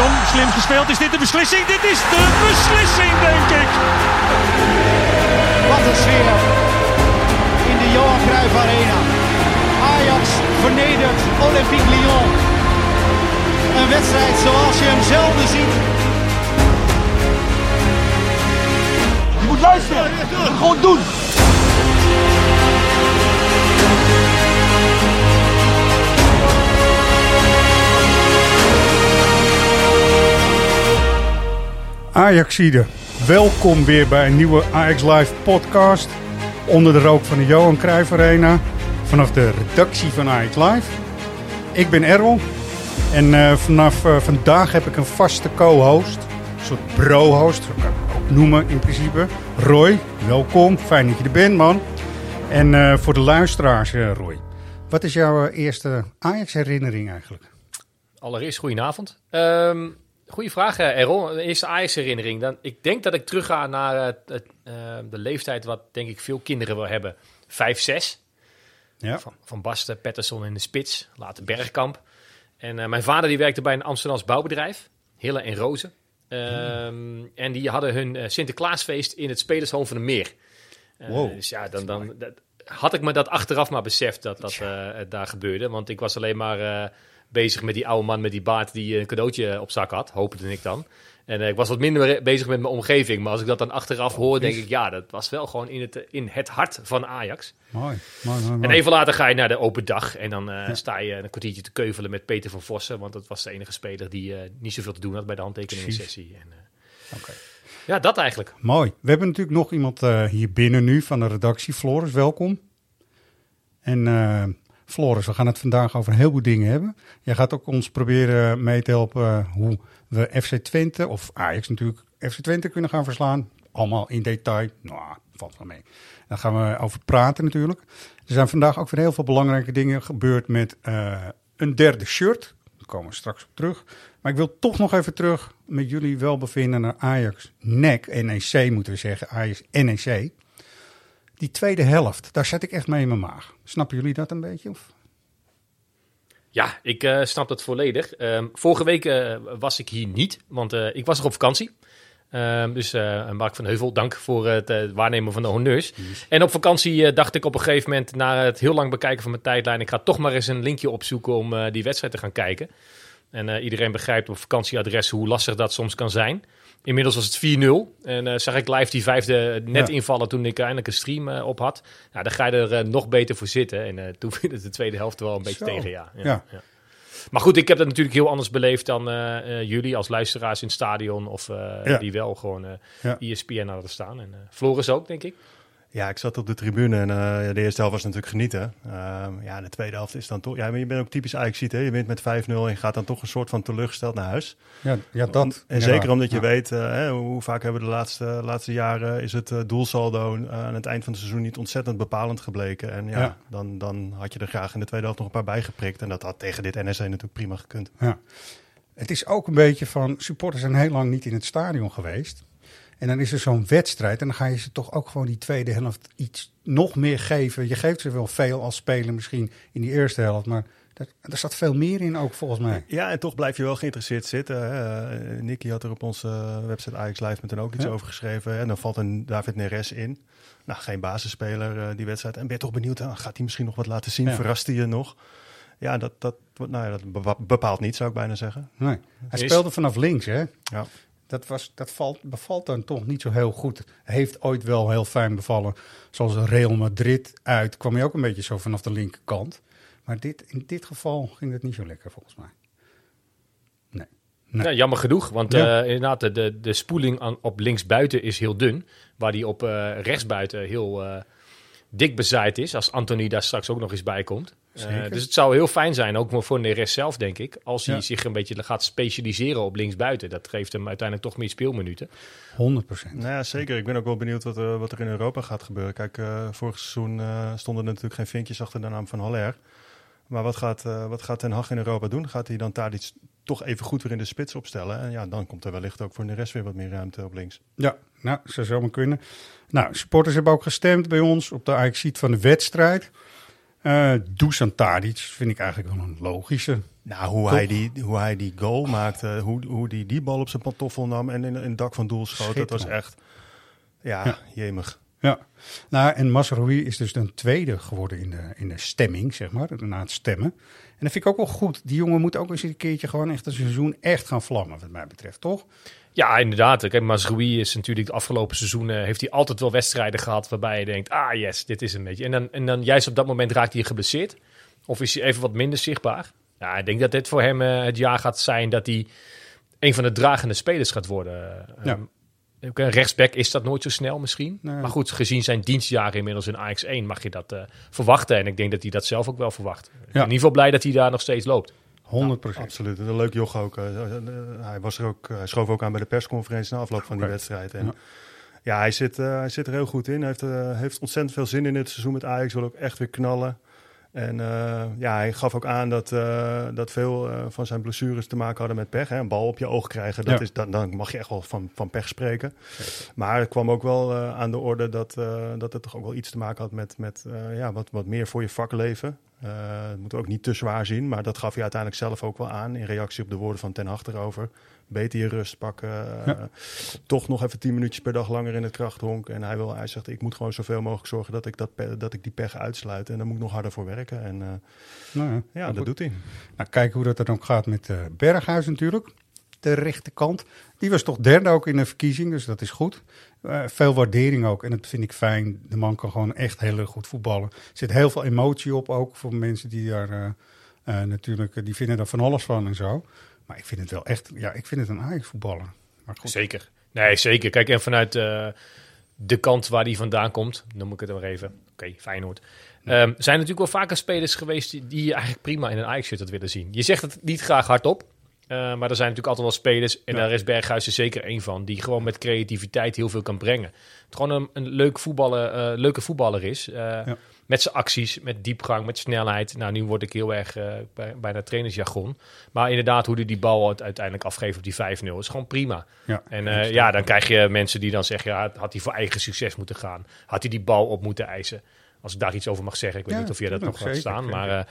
Jong, slim gespeeld. Is dit de beslissing? Dit is de beslissing, denk ik. Wat een sfeer in de Johan Cruijff Arena. Ajax vernedert Olympique Lyon. Een wedstrijd zoals je hem zelden ziet. Je moet luisteren. Gewoon doen. Ajaxide, welkom weer bij een nieuwe Ajax Live podcast. Onder de rook van de Johan Cruijff Arena. Vanaf de redactie van Ajax Live. Ik ben Errol. En eh, vanaf eh, vandaag heb ik een vaste co-host. Een soort bro-host, zo kan ik het ook noemen in principe. Roy, welkom. Fijn dat je er bent, man. En eh, voor de luisteraars, Roy. Wat is jouw eerste Ajax-herinnering eigenlijk? Allereerst, goedenavond. Ehm goeie vraag, eh, Errol. De eerste Ajax-herinnering. Dan, ik denk dat ik terugga naar eh, eh, de leeftijd wat denk ik veel kinderen wel hebben. Vijf, zes. Ja. Van, van Basten, Pettersson in de Spits, later Bergkamp. En eh, mijn vader die werkte bij een Amsterdams bouwbedrijf, Hille en Rozen. Ehm, En die hadden hun Sinterklaasfeest in het Spelershoofd van de Meer. Wow, dus ja, dan, dan dat, had ik me dat achteraf maar beseft dat dat eh, daar gebeurde. Want ik was alleen maar eh, bezig met die oude man met die baard die een cadeautje op zak had, hoopte ik dan. En eh, ik was wat minder bezig met mijn omgeving. Maar als ik dat dan achteraf hoor, denk ik, ja, dat was wel gewoon in het, in het hart van Ajax. Mooi, mooi, mooi. En even later ga je naar de open dag. En dan eh, sta je een kwartiertje te keuvelen met Peter van Vossen. Want dat was de enige speler die eh, niet zoveel te doen had bij de handtekeningssessie. En, eh. Ja, dat eigenlijk. Mooi. We hebben natuurlijk nog iemand eh, hier binnen nu van de redactie. Floris, welkom. En eh, Floris, we gaan het vandaag over een heleboel dingen hebben. Jij gaat ook ons proberen mee te helpen eh, hoe we FC Twente, of Ajax natuurlijk, FC Twente kunnen gaan verslaan. Allemaal in detail. Nou, valt wel mee. Daar gaan we over praten natuurlijk. Er zijn vandaag ook weer heel veel belangrijke dingen gebeurd met eh, een derde shirt. Daar komen we straks op terug. Maar ik wil toch nog even terug met jullie welbevinden naar Ajax NEC, NEC moeten we zeggen, Ajax NEC. Die tweede helft, daar zat ik echt mee in mijn maag. Snappen jullie dat een beetje? Of? Ja, ik eh, snap dat volledig. Ehm, vorige week eh, was ik hier niet, want eh, ik was nog op vakantie. Ehm, dus eh, Mark van Heuvel, dank voor het waarnemen van de honneurs. En op vakantie dacht ik op een gegeven moment, na het heel lang bekijken van mijn tijdlijn, ik ga toch maar eens een linkje opzoeken om die wedstrijd te gaan kijken. En iedereen begrijpt op vakantieadres hoe lastig dat soms kan zijn. Inmiddels was het 4-0. En eh, zag ik live die vijfde net Ja. invallen toen ik eindelijk een stream eh, op had. Nou, dan ga je er eh, nog beter voor zitten. En eh, toen viel het de tweede helft wel een beetje Zo. tegen, ja. Ja. Maar goed, ik heb dat natuurlijk heel anders beleefd dan eh, eh, jullie als luisteraars in het stadion. Of eh, die wel gewoon eh. ESPN hadden staan. En eh Floris ook, denk ik. Ja, ik zat op de tribune en eh, de eerste helft was natuurlijk genieten. Ehm, ja, de tweede helft is dan toch... Ja, maar je bent ook typisch ajax hè? Je wint met 5-0 en je gaat dan toch een soort van teleurgesteld naar huis. Ja, ja dat. en zeker omdat je weet, eh, hè, hoe vaak hebben we de laatste, laatste jaren... is het eh, doelsaldo aan het eind van het seizoen niet ontzettend bepalend gebleken. En ja, Ja. Dan, dan had je er graag in de tweede helft nog een paar bijgeprikt. En dat had tegen dit NSC natuurlijk prima gekund. Ja. Het is ook een beetje van, supporters zijn heel lang niet in het stadion geweest. En dan is er zo'n wedstrijd en dan ga je ze toch ook gewoon die tweede helft iets nog meer geven. Je geeft ze wel veel als speler misschien in die eerste helft, maar er, er zat veel meer in ook volgens mij. Ja, en toch blijf je wel geïnteresseerd zitten. Eh, Nicky had er op onze website Ajax Live met ook iets Ja. over geschreven. En dan valt een David Neres in. Nou, geen basisspeler eh, die wedstrijd. En ben je toch benieuwd, gaat hij misschien nog wat laten zien? Ja. Verrast hij je nog? Ja, dat, dat, nou ja, dat bepa- bepaalt niet, zou ik bijna zeggen. Nee. Hij speelde vanaf links, hè? Ja. Dat, was, dat valt, bevalt dan toch niet zo heel goed. Heeft ooit wel heel fijn bevallen. Zoals Real Madrid uit kwam hij ook een beetje zo vanaf de linkerkant. Maar dit, in dit geval ging het niet zo lekker volgens mij. Nee. Nee. Ja, jammer genoeg, want Ja. eh, inderdaad, de, de, spoeling aan, op linksbuiten is heel dun. Waar die op eh, rechtsbuiten heel eh, dik bezaaid is. Als Anthony daar straks ook nog eens bij komt. Eh, dus het zou heel fijn zijn, ook voor Neres zelf, denk ik. Als hij Ja. zich een beetje gaat specialiseren op linksbuiten. Dat geeft hem uiteindelijk toch meer speelminuten. 100 procent. Nou ja, zeker. Ik ben ook wel benieuwd wat, eh, wat er in Europa gaat gebeuren. Kijk, eh, vorig seizoen eh, stonden er natuurlijk geen vinkjes achter de naam van Haller. Maar wat gaat, eh, wat gaat Ten Hag in Europa doen? Gaat hij dan Tadic toch even goed weer in de spits opstellen? En ja, dan komt er wellicht ook voor de rest weer wat meer ruimte op links. Ja, nou, zou zomaar kunnen. Nou, supporters hebben ook gestemd bij ons op de ajax van de wedstrijd. Eh Dusan Tadic vind ik eigenlijk wel een logische. Nou, hoe hij, die, hoe hij die goal maakte, hoe, hoe die die bal op zijn pantoffel nam en in, in het dak van doel schoot, dat was echt, ja, Ja. jemig. Ja, nou, en Masraoui is dus een tweede geworden in de, in de stemming, zeg maar, na het stemmen. En dat vind ik ook wel goed. Die jongen moet ook eens een keertje gewoon echt een seizoen echt gaan vlammen, wat mij betreft, toch? Ja, inderdaad. Kijk, Mazraoui is natuurlijk het afgelopen seizoen... eh, heeft hij altijd wel wedstrijden gehad waarbij je denkt... ah, yes, dit is een beetje... En dan, en dan juist op dat moment raakt hij geblesseerd. Of is hij even wat minder zichtbaar. Ja, ik denk dat dit voor hem eh, het jaar gaat zijn... dat hij een van de dragende spelers gaat worden. Ja. Ook een rechtsback is dat nooit zo snel misschien. Nee. Maar goed, gezien zijn dienstjaren inmiddels in Ajax 1... mag je dat eh, verwachten. En ik denk dat hij dat zelf ook wel verwacht. Ik ben In ieder geval blij dat hij daar nog steeds loopt. 100 procent. Absoluut. Een leuk joch ook. eh, eh, eh, hij, was er ook hij schoof ook aan bij de persconferentie na afloop van die wedstrijd. En Ja. hij, zit, hij zit er heel goed in. Hij heeft, heeft ontzettend veel zin in dit seizoen met Ajax. Wil ook echt weer knallen. En ja, hij gaf ook aan dat, dat veel van zijn blessures te maken hadden met pech. Hè? Een bal op je oog krijgen, dat Ja. is, dan, dan mag je echt wel van, van pech spreken. Maar het kwam ook wel aan de orde dat, dat het toch ook wel iets te maken had met, met ja, wat, wat meer voor je vak leven. Eh, het moet ook niet te zwaar zien, maar dat gaf hij uiteindelijk zelf ook wel aan in reactie op de woorden van Ten Hag erover. Beter je rust pakken, eh, toch nog even tien minuutjes per dag langer in het krachthonk. En hij, wil, hij zegt, ik moet gewoon zoveel mogelijk zorgen dat ik, dat, dat ik die pech uitsluit. En daar moet ik nog harder voor werken. En eh, Nou, ja, ja, goed. dat doet hij. Nou, kijken hoe dat er dan gaat met Berghuis natuurlijk. De rechterkant. Die was toch derde ook in de verkiezing, dus dat is goed. Eh, veel waardering ook en dat vind ik fijn. De man kan gewoon echt heel erg goed voetballen. Er zit heel veel emotie op ook voor mensen die daar eh, eh, natuurlijk, die vinden daar van alles van en zo. Maar ik vind het wel echt, ja, ik vind het een Ajax voetballer. Maar goed. Zeker. Nee, zeker. Kijk, en vanuit de kant waar hij vandaan komt, noem ik het maar even. Oké, Feyenoord. Ehm, zijn natuurlijk wel vaker spelers geweest die, die je eigenlijk prima in een Ajax-shirt had willen zien. Je zegt het niet graag hardop, eh, maar er zijn natuurlijk altijd wel spelers, en Ja. daar is Berghuis er zeker één van, die gewoon met creativiteit heel veel kan brengen. Het gewoon een, een leuk voetballer, eh, leuke voetballer is. eh, Met zijn acties, met diepgang, met snelheid. Nou, nu word ik heel erg bij, bijna trainersjargon. Maar inderdaad, hoe hij die bal uit- uiteindelijk afgeeft op die 5-0 is gewoon prima. Ja. En ja, dan krijg je mensen die dan zeggen, ja, had hij voor eigen succes moeten gaan? Had hij die bal op moeten eisen? Als ik daar iets over mag zeggen, ik weet niet of je dat nog gaat staan. Maar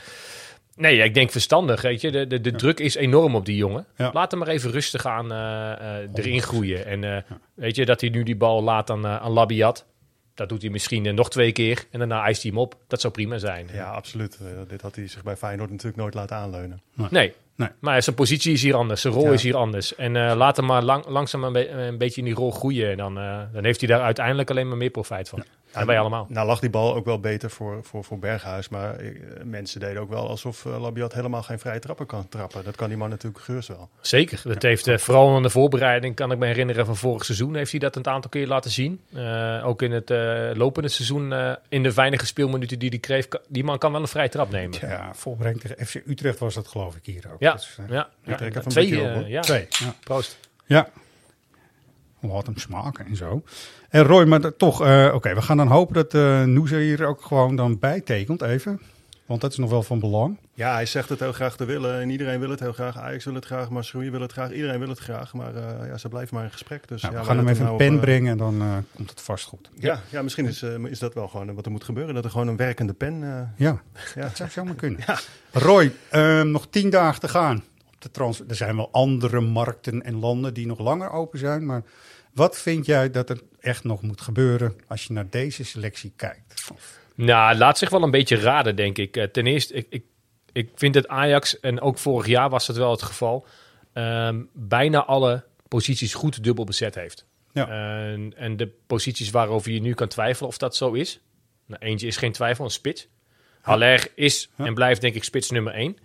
nee, ik denk verstandig, weet je. De, de, de druk is enorm op die jongen. Ja. Laat hem maar even rustig aan eh, erin groeien. En eh, weet je, dat hij nu die bal laat aan, aan Labiat. Dat doet hij misschien nog twee keer en daarna eist hij hem op. Dat zou prima zijn. Ja, absoluut. Dit had hij zich bij Feyenoord natuurlijk nooit laten aanleunen. Nee. Nee. Maar zijn positie is hier anders, zijn rol Ja. is hier anders. En laat hem maar lang, langzaam een, be- een beetje in die rol groeien. En dan, dan heeft hij daar uiteindelijk alleen maar meer profijt van. En wij allemaal. Nou lag die bal ook wel beter voor, voor, voor Berghuis. Maar eh, mensen deden ook wel alsof eh, Labiat helemaal geen vrije trappen kan trappen. Dat kan die man natuurlijk gerust wel. Zeker. Dat heeft eh, vooral in de voorbereiding, kan ik me herinneren van vorig seizoen, heeft hij dat een aantal keer laten zien. Eh, ook in het eh, lopende seizoen, eh, in de weinige speelminuten die hij kreeg, kan- die man kan wel een vrije trap nemen. Ja, voorbreng tegen FC Utrecht was dat geloof ik hier ook. Ja, Dus, ja, ja. Twee, beetje op, eh, ja. Twee. Ja. Proost. Ja. Laat hem smaken en zo. En Roy, maar toch, eh, oké, we gaan dan hopen dat eh Noeza hier ook gewoon dan bijtekent even. Want dat is nog wel van belang. Ja, hij zegt het heel graag te willen. En iedereen wil het heel graag. Ajax wil het graag. Masroei wil het graag. Iedereen wil het graag. Maar eh, ja, ze blijven maar in gesprek. Dus, Nou, ja, we gaan hem even een nou pen op, eh, brengen en dan eh, komt het vast goed. Ja, ja misschien is, eh, is dat wel gewoon wat er moet gebeuren. Dat er gewoon een werkende pen... eh, Ja, ja. dat zou zomaar kunnen. Roy, ehm, nog tien dagen te gaan. Op de trans er zijn wel andere markten en landen die nog langer open zijn. Maar wat vind jij dat er echt nog moet gebeuren als je naar deze selectie kijkt? Nou, laat zich wel een beetje raden, denk ik. Eh, ten eerste, ik, ik, ik vind dat Ajax, en ook vorig jaar was dat wel het geval, ehm, bijna alle posities goed dubbel bezet heeft. Ja. En, en de posities waarover je nu kan twijfelen of dat zo is. Nou, eentje is geen twijfel, een spits. Haller is en blijft denk ik spits nummer 1.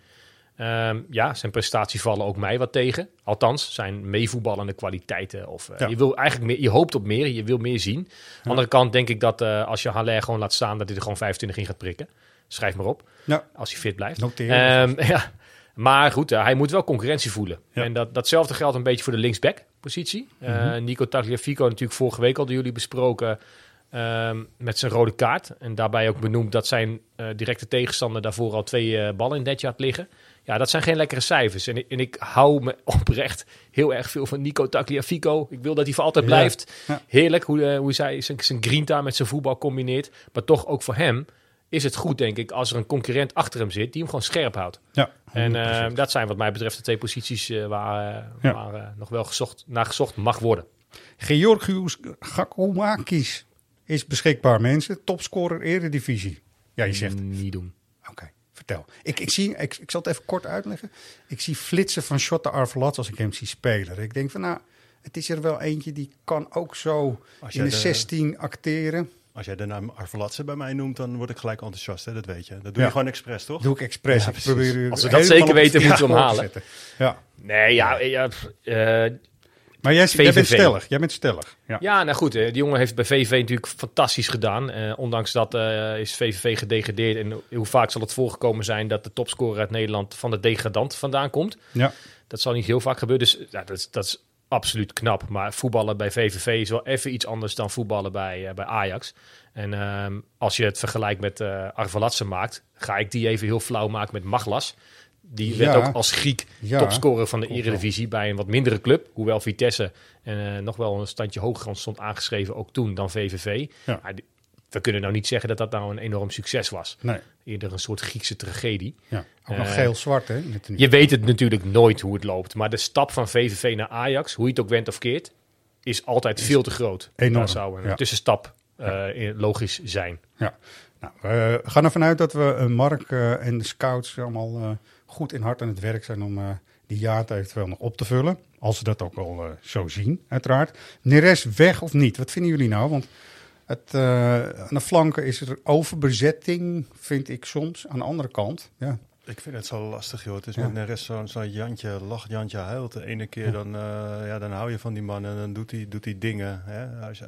Ehm, ja, zijn prestaties vallen ook mij wat tegen. Althans, zijn meevoetballende kwaliteiten. Of. Eh, je, wil eigenlijk meer, je hoopt op meer, je wil meer zien. Aan de andere kant denk ik dat eh, als je Haller gewoon laat staan, dat hij er gewoon 25 in gaat prikken. Schrijf maar op, ja. als hij fit blijft. Noteer. Ehm, ja. Maar goed, eh, hij moet wel concurrentie voelen. En dat, datzelfde geldt een beetje voor de linksback-positie. Mm. Nico Tagliafico natuurlijk vorige week al door jullie besproken... Ehm, met zijn rode kaart. En daarbij ook benoemd dat zijn directe tegenstander daarvoor al twee ballen in het netje had liggen. Ja, dat zijn geen lekkere cijfers. En, ik- en ik hou me oprecht heel erg veel van Nico Tagliafico. Ik wil dat hij voor altijd Ja. blijft. Ja. Heerlijk hoe, eh, hoe zij zijn, zijn grinta met zijn voetbal combineert. Maar toch ook voor hem is het goed, denk ik, als er een concurrent achter hem zit die hem gewoon scherp houdt. Ja, En eh, 100%. dat zijn wat mij betreft de twee posities eh, waar, Ja. waar nog wel gezocht, naar gezocht mag worden. Georgius Gakoumakis is beschikbaar, mensen. Topscorer Eredivisie. Ja, je zegt, Niet doen. Vertel. Ik, ik, zie, ik, ik zal het even kort uitleggen. Ik zie flitsen van Shotta Arvelat als ik hem zie spelen. Ik denk van, nou, het is er wel eentje die kan ook zo Als in de de- 16 acteren. Als jij de naam Arvelatse bij mij noemt, dan word ik gelijk enthousiast. Hè? Dat weet je. Dat doe Ja. je gewoon expres, toch? Doe ik expres. Ja, ik precies. probeer Als we dat zeker weten, moeten we hem halen. Ja. Nee, ja, ja eh, Maar jij, jij bent stellig. Jij bent stellig. Ja. Ja, nou goed, eh, die jongen heeft bij VVV natuurlijk fantastisch gedaan. Eh, ondanks dat eh, is VVV gedegradeerd. En hoe vaak zal het voorgekomen zijn dat de topscorer uit Nederland van de degradant vandaan komt? Ja. Dat zal niet heel vaak gebeuren. Dus ja, dat, is, dat is absoluut knap. Maar voetballen bij VVV is wel even iets anders dan voetballen bij, bij Ajax. En ehm, als je het vergelijkt met Arvelatse maakt, ga ik die even heel flauw maken met Maglas. Die werd Ja. ook als Griek Ja. topscorer van de. Eredivisie bij een wat mindere club. Hoewel Vitesse en eh, nog wel een standje hoger stond aangeschreven, ook toen, dan VVV. Ja. Maar we kunnen nou niet zeggen dat dat nou een enorm succes was. Nee. Eerder een soort Griekse tragedie. Ja. Ook nog Eh, geel-zwart, hè? Je weet het natuurlijk nooit hoe het loopt. Maar de stap van VVV naar Ajax, hoe je het ook went of keert, is altijd veel te groot. enorm, Daar zou een ja. tussenstap eh, logisch zijn. Ja. Nou, we gaan ervan uit dat we Mark en de scouts allemaal goed in hart aan het werk zijn om eh, die jaart eventueel nog op te vullen. Als ze dat ook al eh, zo zien, uiteraard. Neres weg of niet? Wat vinden jullie nou? Want het, eh, aan de flanken is er overbezetting, vind ik soms. Aan de andere kant, ja. Ik vind het zo lastig, joh. Het is Ja. met de rest zo'n zo'n Jantje lacht, Jantje huilt. De ene keer dan, ja, dan hou je van die man en dan doet hij, doet hij dingen. Hè? Als,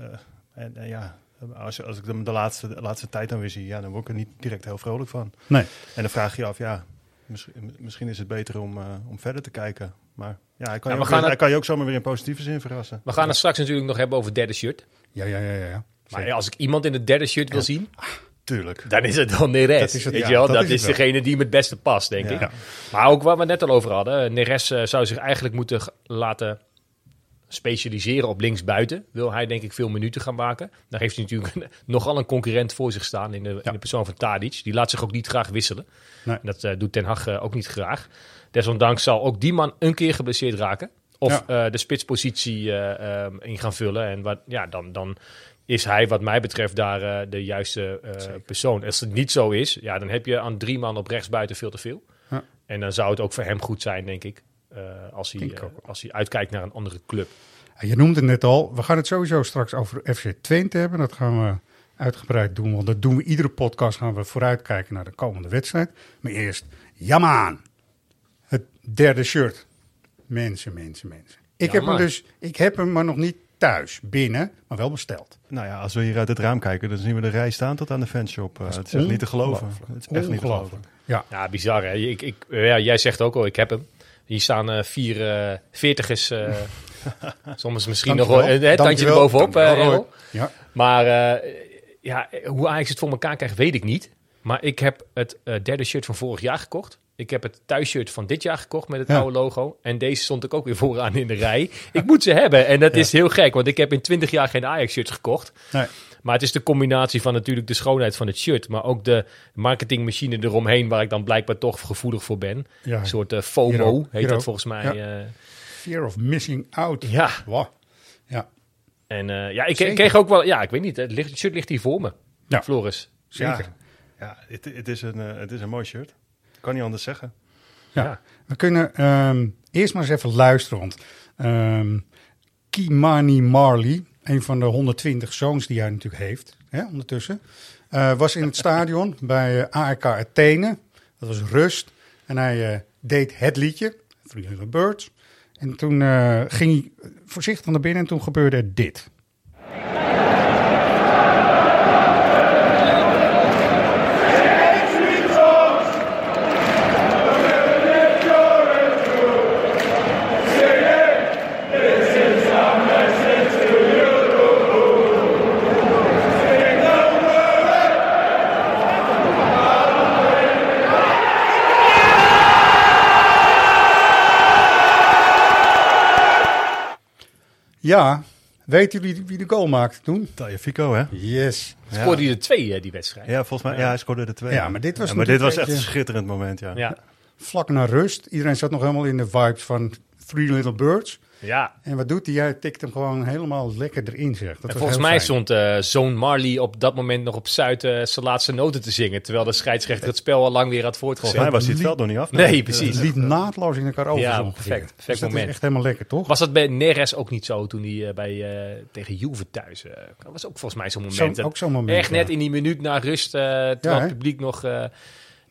en ja, als, als ik hem de laatste, de laatste tijd dan weer zie, ja, dan word ik er niet direct heel vrolijk van. Nee. En dan vraag je je af, ja, misschien, misschien is het beter om, eh, om verder te kijken. Maar ja, hij kan, Ja, je ook, gaan weer- hij het- kan je ook zomaar weer in positieve zin verrassen. We gaan het straks natuurlijk nog hebben over het derde shirt. Ja, ja, ja, ja. ja. Maar Zeker. als ik iemand in het derde shirt wil zien, Tuurlijk. dan is het dan Neres. Dat is het, weet ja, je wel? dat Dat, is is, het wel. degene die hem het beste past, denk Ja. ik. Maar ook waar we net al over hadden. Neres eh, zou zich eigenlijk moeten laten specialiseren op linksbuiten. Wil hij denk ik veel minuten gaan maken. Daar heeft hij natuurlijk een- nogal een concurrent voor zich staan in de, in de persoon van Tadic. Die laat zich ook niet graag wisselen. Nee. En dat eh, doet Ten Hag eh, ook niet graag. Desondanks zal ook die man een keer geblesseerd raken. Of eh, de spitspositie in gaan vullen. En wat, ja, dan, dan is hij wat mij betreft daar de juiste persoon. Als het niet zo is, ja, dan heb je aan drie man op rechtsbuiten veel te veel. Ja. En dan zou het ook voor hem goed zijn, denk ik. Eh, als, hij, eh, als hij uitkijkt naar een andere club. Je noemde het net al, we gaan het sowieso straks over FC Twente hebben. Dat gaan we uitgebreid doen, want dat doen we iedere podcast. Gaan we vooruitkijken naar de komende wedstrijd. Maar eerst, jamaan. Het derde shirt. Mensen, mensen, mensen. Ik heb, hem dus, ik heb hem maar nog niet thuis, binnen, maar wel besteld. Nou ja, als we hier uit het raam kijken, dan zien we de rij staan tot aan de fanshop. Uh, het is echt niet te geloven. Het is echt niet te geloven. Ja, Ja, bizar hè. Ik, ik, ja, jij zegt ook al, ik heb hem. Hier staan eh, vier eh veertigers, eh soms misschien nog wel een tandje erbovenop. ja. Maar ja, hoe Ajax het voor elkaar krijgt, weet ik niet. Maar ik heb het derde shirt van vorig jaar gekocht. Ik heb het thuisshirt van dit jaar gekocht met het Ja. oude logo. En deze stond ik ook weer vooraan in de rij. Ik moet ze hebben. En dat is heel gek, want ik heb in 20 jaar geen Ajax-shirts gekocht. Nee. Maar het is de combinatie van natuurlijk de schoonheid van het shirt. Maar ook de marketingmachine eromheen, waar ik dan blijkbaar toch gevoelig voor ben. Ja. Een soort eh, FOMO heet dat volgens mij. Ja. Ja. Fear of missing out. ja. Wow. Ja, En eh, ja, ik Zeker. kreeg ook wel... Ja, ik weet niet. Het, ligt, het shirt ligt hier voor me. Ja. Floris. zeker. Ja, ja het, het, is een, eh, het is een mooi shirt. Kan niet anders zeggen. Ja. Ja. We kunnen ehm, eerst maar eens even luisteren. Want ehm, Kimani Marley, een van de 120 zoons die hij natuurlijk heeft, hè, ondertussen, eh, was in het stadion bij eh, AEK Athene. Dat was rust. En hij eh, deed het liedje, Three Little Birds. En toen eh, ging hij voorzichtig naar binnen en toen gebeurde dit. Ja, weten jullie wie de goal maakte toen? Fico, hè? Yes. Scoorde hij er twee, die wedstrijd. Ja, volgens mij. Ja, hij scoorde er twee. Ja, maar dit was maar dit was echt een schitterend moment, ja. Ja, Vlak na rust. Iedereen zat nog helemaal in de vibes van Three Little Birds. ja. En wat doet hij? Hij tikt hem gewoon helemaal lekker erin, zeg. Dat En volgens mij fijn. stond eh zoon Marley op dat moment nog op Zuid eh, zijn laatste noten te zingen. Terwijl de scheidsrechter het spel al lang weer had Volgens voortgezet. mij was hij het veld nog niet af. Nee, precies. Het liep naadloos in elkaar over. Ja, perfect. Perfect Dus dat moment. is echt helemaal lekker, toch? Was dat bij Neres ook niet zo toen hij eh, bij, eh, tegen Juve thuis... dat was ook volgens mij zo'n moment. Zo- ook zo'n moment, Echt net in die minuut na rust, eh, terwijl Ja, het publiek nog...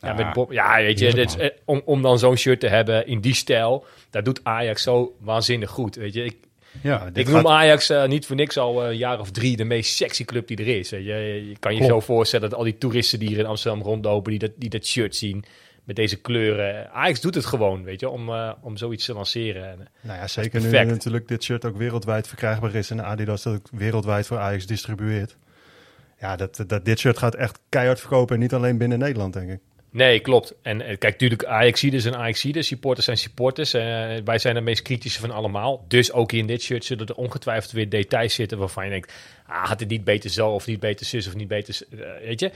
ja, Ja, met Bob, ja, weet je, dit is, eh, om, om dan zo'n shirt te hebben in die stijl, dat doet Ajax zo waanzinnig goed. Weet je, ik, Ja, ik gaat- noem Ajax eh, niet voor niks al eh, een jaar of drie de meest sexy club die er is. Weet je. je kan je zo voorstellen dat al die toeristen die hier in Amsterdam rondlopen, die dat, die dat shirt zien met deze kleuren. Ajax doet het gewoon, weet je, om, om zoiets te lanceren. En, Nou ja, zeker nu natuurlijk dit shirt ook wereldwijd verkrijgbaar is en Adidas dat ook wereldwijd voor Ajax distribueert. Ja, dat, dat, dit shirt gaat echt keihard verkopen en niet alleen binnen Nederland, denk ik. Nee, klopt. En eh, kijk, natuurlijk, Ajaxiders en Ajaxiders, supporters zijn supporters. Eh, wij zijn de meest kritische van allemaal. Dus ook in dit shirt zullen er ongetwijfeld weer details zitten waarvan je denkt, ah, had het niet beter zo of niet beter zus of niet beter, eh, weet je.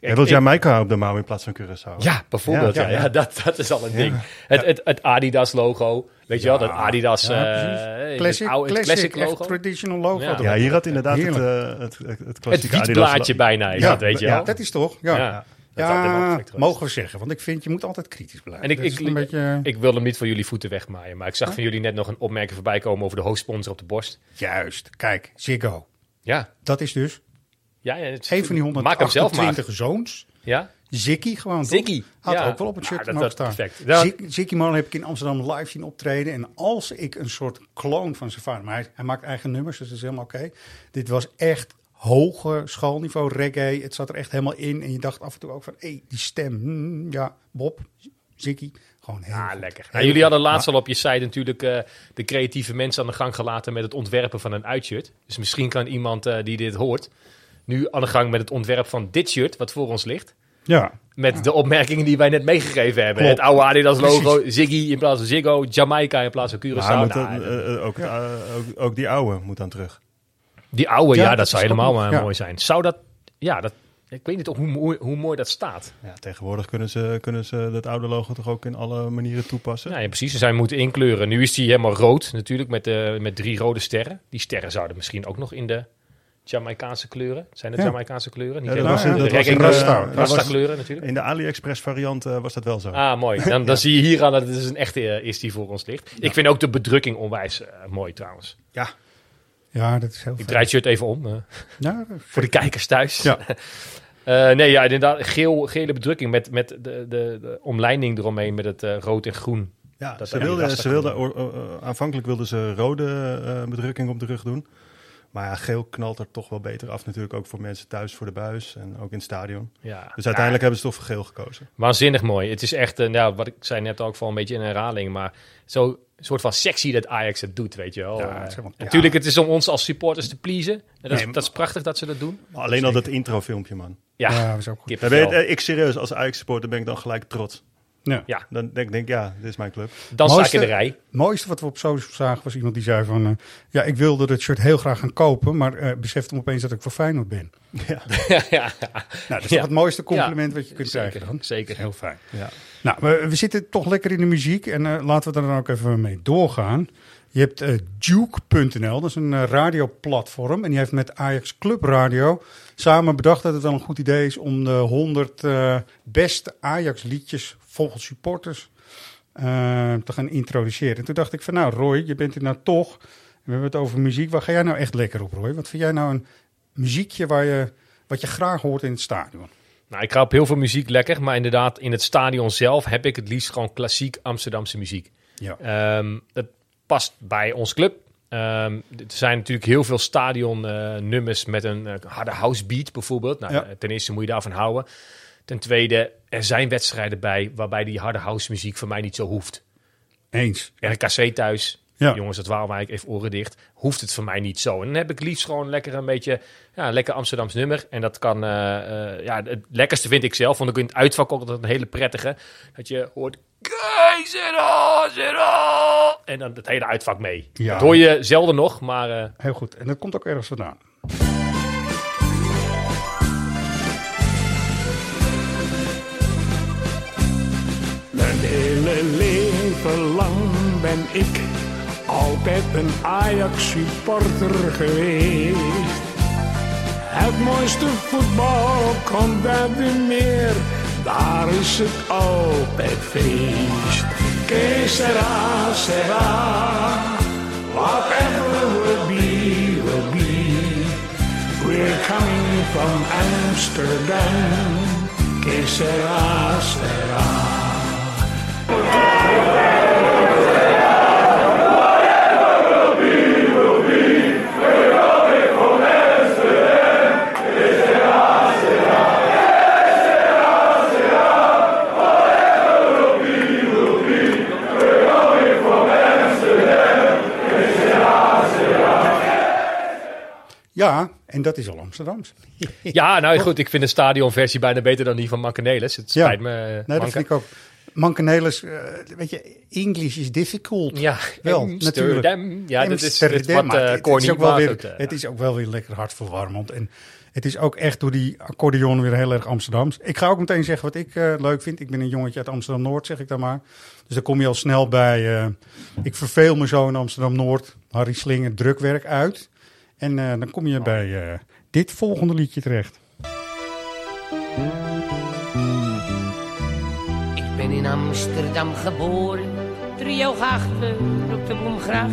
Jij wilt Jamaica op de mouw in plaats van Curaçao. Ja, bijvoorbeeld. Ja, Ja, ja, ja. dat, dat is al een ding. Het, het, het Adidas-logo, weet je wel, dat Adidas, Ja, eh, het classic, oude- classic, classic logo. echt traditional logo. Ja. Ja, hier had inderdaad het, eh, het, het, het Het klassieke Adidas. wietblaadje bijna is Ja, dat, weet je ja, wel. dat is toch? Ja, Ja. mogen we zeggen. Want ik vind, je moet altijd kritisch blijven. En ik, is ik, een beetje... ik wil hem niet van jullie voeten wegmaaien, maar ik zag van jullie net nog een opmerking voorbij komen over de hoofdsponsor op de borst. Juist. Kijk, Ziggo. Ja, Dat is dus ja, ja het is- een van die Maak hem zelf maar. 128 zoons. Ja, Ziggy gewoon. Ziggy. Had ja. ook wel op het shirt Nou, dat, dat staan. perfect. Ziggy man heb ik in Amsterdam live zien optreden. En als ik een soort kloon van zijn vader... Maar hij, hij maakt eigen nummers, dus dat is helemaal oké. Dit was echt hoger schoolniveau reggae. Het zat er echt helemaal in. En je dacht af en toe ook van... Hé, die stem. hmm, ja, Bob, Ziggy. Gewoon heel Ah, lekker. Heel Nou, jullie hadden laatst al op je site natuurlijk eh, de creatieve mensen aan de gang gelaten met het ontwerpen van een uitshirt. Dus misschien kan iemand eh, die dit hoort nu aan de gang met het ontwerp van dit shirt, wat voor ons ligt. Ja, Met de opmerkingen die wij net meegegeven hebben. Klopt. Het oude Adidas logo, Ziggy in plaats van Ziggo, Jamaica in plaats van Curaçao. Moet Nou, eh, ook, ook, ook die oude moet dan terug. Die oude, Ja, ja, dat zou helemaal maar ja. mooi zijn. Zou dat, ja, dat, ik weet niet hoe, mooi- hoe mooi dat staat. Ja, tegenwoordig kunnen ze, kunnen ze dat oude logo toch ook in alle manieren toepassen. Ja, ja, precies. Ze zijn moeten inkleuren. Nu is die helemaal rood natuurlijk, met, eh, met drie rode sterren. Die sterren zouden misschien ook nog in de Jamaicaanse kleuren. Zijn het Ja. Jamaicaanse kleuren? Niet Ja, dat helemaal. was- de dat was reggae in de- Rasta, dat Rasta was- kleuren natuurlijk. In de AliExpress variant eh, was dat wel zo. Ah, mooi. Dan, dan zie je hier aan dat het dus een echte eh, is die voor ons ligt. Ik vind ook de bedrukking onwijs eh, mooi trouwens. Ja, ja dat is heel Ik draai het shirt even om eh, Ja, voor de kijkers thuis. Ja. Eh, nee, ja, inderdaad. Geel, gele bedrukking met, met de, de, de omleiding eromheen met het eh, rood en groen. ja Dat ze wilden, ze wilden, aanvankelijk wilden ze rode bedrukking op de rug doen. Maar ja, geel knalt er toch wel beter af natuurlijk. Ook voor mensen thuis voor de buis en ook in het stadion. Ja. Dus uiteindelijk hebben ze toch voor geel gekozen. Waanzinnig mooi. Het is echt, eh, nou, wat ik zei net ook wel een beetje in herhaling, maar zo een soort van sexy dat Ajax het doet, weet je wel. Ja, Eh, het Natuurlijk, het is om ons als supporters te pleasen. En dat, is, Nee, dat is prachtig dat ze dat doen. Maar alleen al dat introfilmpje, man. Ja, Ja, dat is ook goed. Ik serieus, als Ajax-supporter ben ik dan gelijk trots. Ja. Ja, Dan denk ik, denk, ja, dit is mijn club. dan sta ik in de rij. Het mooiste wat we op social zagen was iemand die zei van... eh, ja, ik wilde het shirt heel graag gaan kopen, maar eh besefte me opeens dat ik voor Feyenoord ben. Ja. ja, Nou, dat is Ja. toch het mooiste compliment wat je kunt zeker, krijgen dan. zeker. Heel fijn. Ja. Nou, we, we zitten toch lekker in de muziek en eh, laten we er dan ook even mee doorgaan. Je hebt Duke.nl, dat is een eh, radioplatform. En die heeft met Ajax Club Radio samen bedacht dat het wel een goed idee is om de 100 eh, beste Ajax liedjes volgens supporters eh, te gaan introduceren. En toen dacht ik van nou Roy, je bent er nou toch. We hebben het over muziek. Waar ga jij nou echt lekker op Roy? Wat vind jij nou een muziekje waar je, wat je graag hoort in het stadion? Nou, ik ga op heel veel muziek lekker, maar inderdaad, in het stadion zelf heb ik het liefst gewoon klassiek Amsterdamse muziek. Ja. Ehm, dat past bij ons club. Ehm, er zijn natuurlijk heel veel stadionnummers met een eh, harde house beat bijvoorbeeld. Nou, Ja. eh, ten eerste moet je daarvan houden. Ten tweede, er zijn wedstrijden bij waarbij die harde house muziek voor mij niet zo hoeft. Eens. RKC thuis, Ja. jongens, het eigenlijk even oren dicht. Hoeft het voor mij niet zo. En dan heb ik liefst gewoon lekker een beetje, ja, lekker Amsterdams nummer. En dat kan, eh, eh, ja, het lekkerste vind ik zelf, want ik in het uitvak ook altijd een hele prettige. Dat je hoort, Keizera, zera. En dan het hele uitvak mee. Ja. Dat hoor je zelden nog, maar eh, Heel goed. En dat komt ook ergens vandaan. Ik altijd een Ajax-supporter geweest. Het mooiste voetbal komt uit de meer, daar is het altijd feest. Que sera, whatever will be, will be. We're coming from Amsterdam, que sera, sera. Ja, en dat is al Amsterdams. ja, nou goed, ik vind de stadionversie bijna beter dan die van Mankenelis. Het Ja. spijt me, eh, Nee, dat vind ik ook. Mankenelis, eh weet je, English is difficult. Ja, wel, Amsterdam. natuurlijk. Ja, dit is, is wat uh, het, is ook wel weer, het is ook wel weer lekker hartverwarmend. En het is ook echt door die accordeon weer heel erg Amsterdams. Ik ga ook meteen zeggen wat ik leuk vind. Ik ben een jongetje uit Amsterdam-Noord, zeg ik dan maar. Dus dan kom je al snel bij... ik verveel me zo in Amsterdam-Noord. Harry Slinger, drukwerk uit. En eh, dan kom je bij eh, dit volgende liedje terecht. Ik ben in Amsterdam geboren, driehoog achter op de Bloemgracht.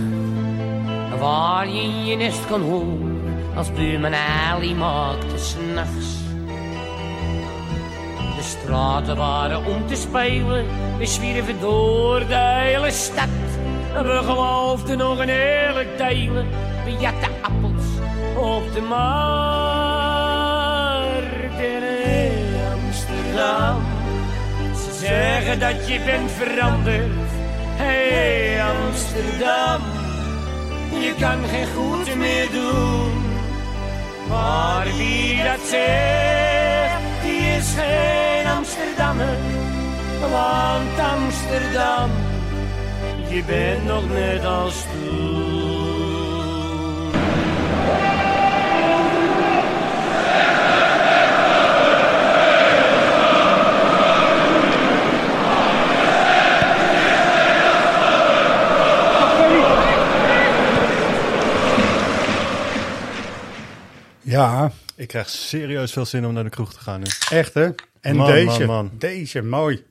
Waar je in je nest kon horen, als buurman Ali maakte s'nachts. De straten waren om te spelen, we zwierven door de hele stad. En we geloofden nog een eerlijk delen, we jatten appels op de markt in Amsterdam. Ze zeggen dat je bent veranderd. Hey Amsterdam, je kan geen goed meer doen. Maar wie dat zegt, die is geen Amsterdammer. Want Amsterdam, je bent nog net als toen. Ja, Ik krijg serieus veel zin om naar de kroeg te gaan nu. echt hè. En Man, deze, man, man. deze, mooi.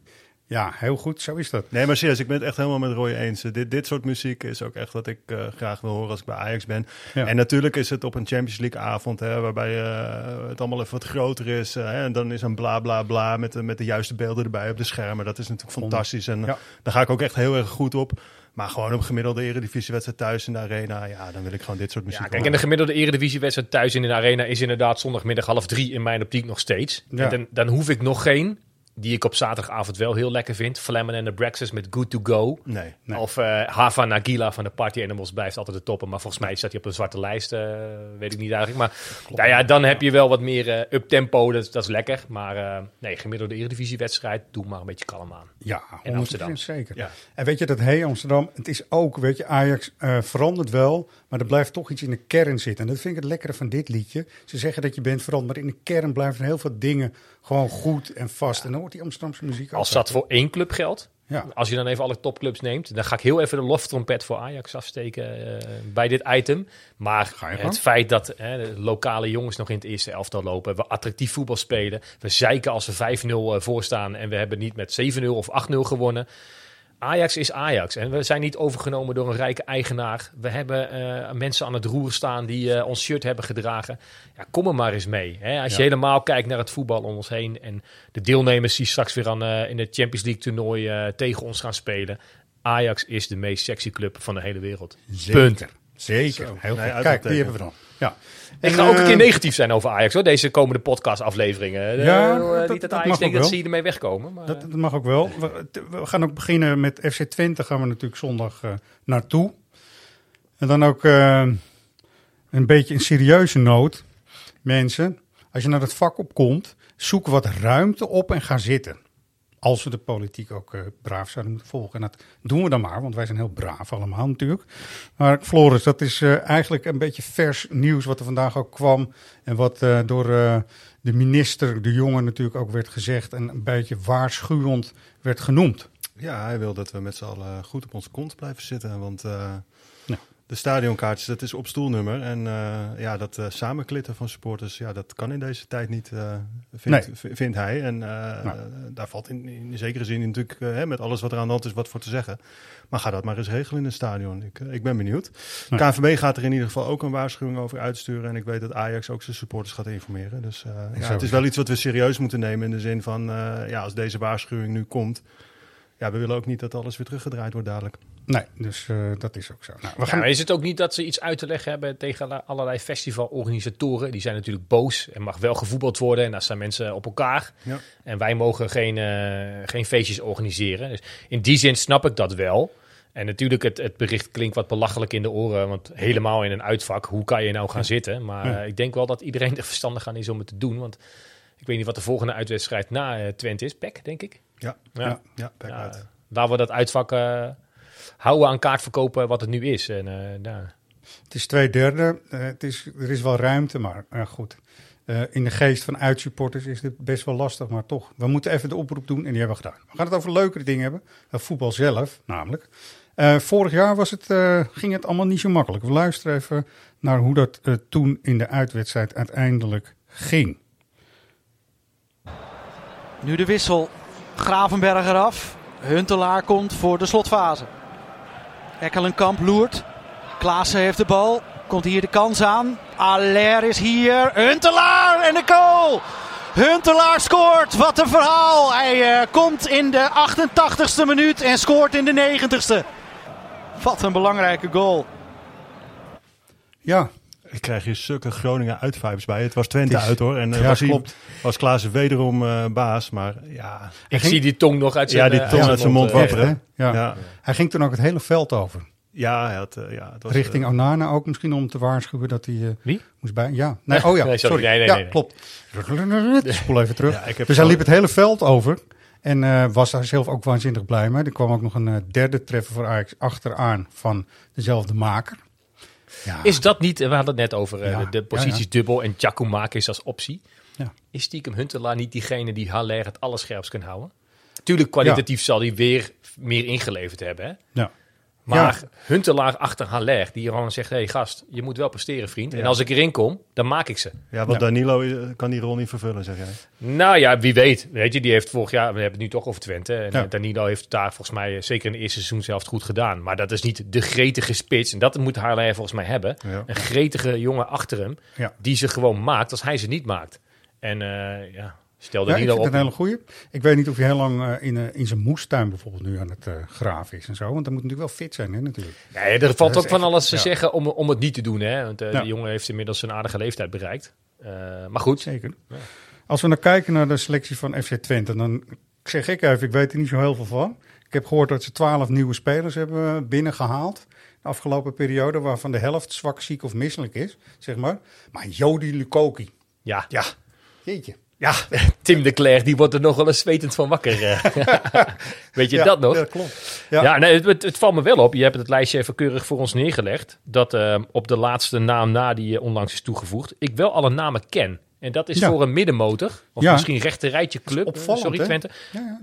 Ja, heel goed, zo is dat. Nee, maar serieus, ik ben het echt helemaal met Roy eens. Dit, dit soort muziek is ook echt wat ik eh, graag wil horen als ik bij Ajax ben. Ja. En natuurlijk is het op een Champions League avond, hè, waarbij eh, het allemaal even wat groter is. eh, hè, en dan is een bla bla bla met, de- met de juiste beelden erbij op de schermen. Dat is natuurlijk fantastisch. En eh, Ja. daar ga ik ook echt heel erg goed op. Maar gewoon op gemiddelde eredivisiewedstrijd thuis in de arena, ja, dan wil ik gewoon dit soort muziek Ja, kijk, en de gemiddelde eredivisiewedstrijd thuis in de arena is inderdaad zondagmiddag half drie in mijn optiek nog steeds. Ja. En dan, dan hoef ik nog geen, die ik op zaterdagavond wel heel lekker vind. Flemmen en de Breakfast met Good to Go. Nee. Nee. Of eh Hava Nagila van de Party Animals blijft altijd de toppen. Maar volgens mij staat hij op een zwarte lijst, eh, weet ik niet eigenlijk. Maar nou ja, dan heb je wel wat meer eh up-tempo, dat, dat is lekker. Maar nee, gemiddelde eredivisiewedstrijd, doe maar een beetje kalm aan. Ja, 100% Amsterdam. zeker. Ja. En weet je dat hey Amsterdam, het is ook, weet je, Ajax verandert wel, maar er blijft toch iets in de kern zitten. En dat vind ik het lekkere van dit liedje. Ze zeggen dat je bent veranderd, maar in de kern blijven heel veel dingen gewoon goed en vast. En dan wordt die Amsterdamse muziek Als dat voor één club geldt, Ja. als je dan even alle topclubs neemt, dan ga ik heel even de loftrompet voor Ajax afsteken eh, bij dit item. Maar het feit dat de lokale jongens nog in het eerste elftal lopen, we attractief voetbal spelen, we zeiken als we 5-0 voor staan en we hebben niet met 7-0 of 8-0 gewonnen. Ajax is Ajax en we zijn niet overgenomen door een rijke eigenaar. We hebben eh, mensen aan het roer staan die eh, ons shirt hebben gedragen. Ja, kom er maar eens mee. Hè? Als je helemaal kijkt naar het voetbal om ons heen en de deelnemers die straks weer aan, eh, in het Champions League toernooi tegen ons gaan spelen. Ajax is de meest sexy club van de hele wereld. Zeker. Punt. Zeker. Zo. Heel Nee, goed. Kijk, die hebben we dan. Ja. Ik En, ga ook een keer eh, negatief zijn over Ajax hoor, deze komende podcastafleveringen. Eh, Ja, eh, dat- niet dat, dat Ajax mag denkt dat ze ermee wegkomen. Maar, Dat, dat mag ook wel. We, we gaan ook beginnen met FC Twente. Gaan we natuurlijk zondag eh, naartoe. En dan ook een beetje een serieuze noot. Mensen, als je naar het vak opkomt, zoek wat ruimte op en ga zitten. Als we de politiek ook eh, braaf zouden moeten volgen. En dat doen we dan maar, want wij zijn heel braaf allemaal natuurlijk. Maar Floris, dat is eh, eigenlijk een beetje vers nieuws wat er vandaag ook kwam. En wat eh, door de minister, de jongen natuurlijk ook werd gezegd. En een beetje waarschuwend werd genoemd. Ja, hij wil dat we met z'n allen goed op onze kont blijven zitten. Want. De stadionkaartjes, dat is op stoelnummer. En eh, ja, dat eh, samenklitten van supporters, ja, dat kan in deze tijd niet, eh, vindt, vindt hij. En Nou. daar valt in, in zekere zin natuurlijk, hè, met alles wat er aan de hand is, wat voor te zeggen. Maar ga dat maar eens regelen in het stadion. Ik, ik ben benieuwd. Nee. KNVB gaat er in ieder geval ook een waarschuwing over uitsturen. En ik weet dat Ajax ook zijn supporters gaat informeren. Dus ja, het is wel iets wat we serieus moeten nemen in de zin van, ja, als deze waarschuwing nu komt... Ja, we willen ook niet dat alles weer teruggedraaid wordt dadelijk. Nee, dus eh, dat is ook zo. Nou, we gaan... is het ook niet dat ze iets uit te leggen hebben tegen alle- allerlei festivalorganisatoren? Die zijn natuurlijk boos. Er mag wel gevoetbald worden en daar staan mensen op elkaar. Ja. En wij mogen geen, eh, geen feestjes organiseren. Dus in die zin snap ik dat wel. En natuurlijk, het, het bericht klinkt wat belachelijk in de oren. Want helemaal in een uitvak, hoe kan je nou gaan zitten? Maar eh, ik denk wel dat iedereen er verstandig aan is om het te doen. Want ik weet niet wat de volgende uitwedstrijd na Twente is. PEC, denk ik. Ja, Ja. ja, Ja, uit. Waar we dat uitvak eh, houden aan kaart verkopen wat het nu is. En, eh, Het is twee derde. Eh, het is, er is wel ruimte, maar eh, goed. Eh, in de geest van uitsupporters is dit best wel lastig, maar toch. We moeten even de oproep doen en die hebben we gedaan. We gaan het over leukere dingen hebben. Uh, voetbal zelf, namelijk. Eh, vorig jaar was het, eh, ging het allemaal niet zo makkelijk. We luisteren even naar hoe dat toen in de uitwedstrijd uiteindelijk ging. Nu de wissel. Gravenberg eraf. Huntelaar komt voor de slotfase. Ekkelenkamp loert. Klaassen heeft de bal. Komt hier de kans aan. Aller is hier. Huntelaar en de goal. Huntelaar scoort. Wat een verhaal. Hij eh, komt in de 88ste minuut en scoort in de 90ste. Wat een belangrijke goal. Ja, Ik krijg hier zulke Groningen uitvibes bij. Het was Twente Het is- uit hoor. En eh, Ja, was, klopt. was Klaassen wederom eh, baas. Maar ja, ik ging- zie die tong nog uit zijn Ja, die eh, tong uit zijn mond wapperen. Ja. ja. Hij ging toen ook het hele veld over. ja, hij had, ja het was, Richting Onana ook misschien om te waarschuwen dat hij... eh, Wie? Moest bij, ja. Nee, oh ja, Nee, sorry. sorry. Nee, nee, ja, nee, nee. klopt. Spoel even terug. Ja, ik heb dus hij liep het hele veld over. En eh, was daar zelf ook waanzinnig blij mee. Er kwam ook nog een derde treffer voor Ajax achteraan van dezelfde maker. Ja, Is dat niet, we hadden het net over eh, Ja, de, de posities dubbel en Giacomakis als optie. Ja. Is stiekem Huntelaar niet diegene die Haller het allerscherpst kan houden? Tuurlijk, kwalitatief zal hij weer meer ingeleverd hebben. Hè? ja. Maar Huntelaar achter Haller, die gewoon zegt... hé hey, gast, je moet wel presteren, vriend. En Ja. als ik erin kom, dan maak ik ze. Ja, want Ja. Danilo kan die rol niet vervullen, zeg jij. Nou ja, wie weet. Weet je, die heeft vorig jaar... We hebben het nu toch over Twente. En Ja. eh, Danilo heeft daar volgens mij... eh, zeker in de eerste seizoen zelf goed gedaan. Maar dat is niet de gretige spits. En dat moet Haller volgens mij hebben. Ja. Een gretige jongen achter hem... Ja. die ze gewoon maakt als hij ze niet maakt. En eh, ja, stel Ja, ik op. een hele goeie. Ik weet niet of hij heel lang eh, in, eh, in zijn moestuin bijvoorbeeld nu aan het eh, graven is en zo. Want dan moet natuurlijk wel fit zijn, hè, natuurlijk. Nee, er valt Dat ook van alles te ja. zeggen om, om het niet te doen. Hè? Want Ja. de jongen heeft inmiddels een aardige leeftijd bereikt. Maar goed, Zeker. Als we nou kijken naar de selectie van FC Twente, dan zeg ik even, ik weet er niet zo heel veel van. Ik heb gehoord dat ze twaalf nieuwe spelers hebben binnengehaald. De afgelopen periode, waarvan de helft zwak, ziek of misselijk is, zeg maar. Maar Jody Lukoki, ja. ja, jeetje. Ja, Tim de Cler die wordt er nog wel eens zwetend van wakker. eh. Weet je Ja, dat nog? Ja, klopt. Ja. Ja, nee, het, valt me wel op. Je hebt het lijstje even keurig voor ons neergelegd. Dat eh, op de laatste naam na die eh, onlangs is toegevoegd, ik wel alle namen ken. En dat is Ja. voor een middenmotor, of Ja. misschien rechterrijtje club, opvallend, sorry hè? Twente.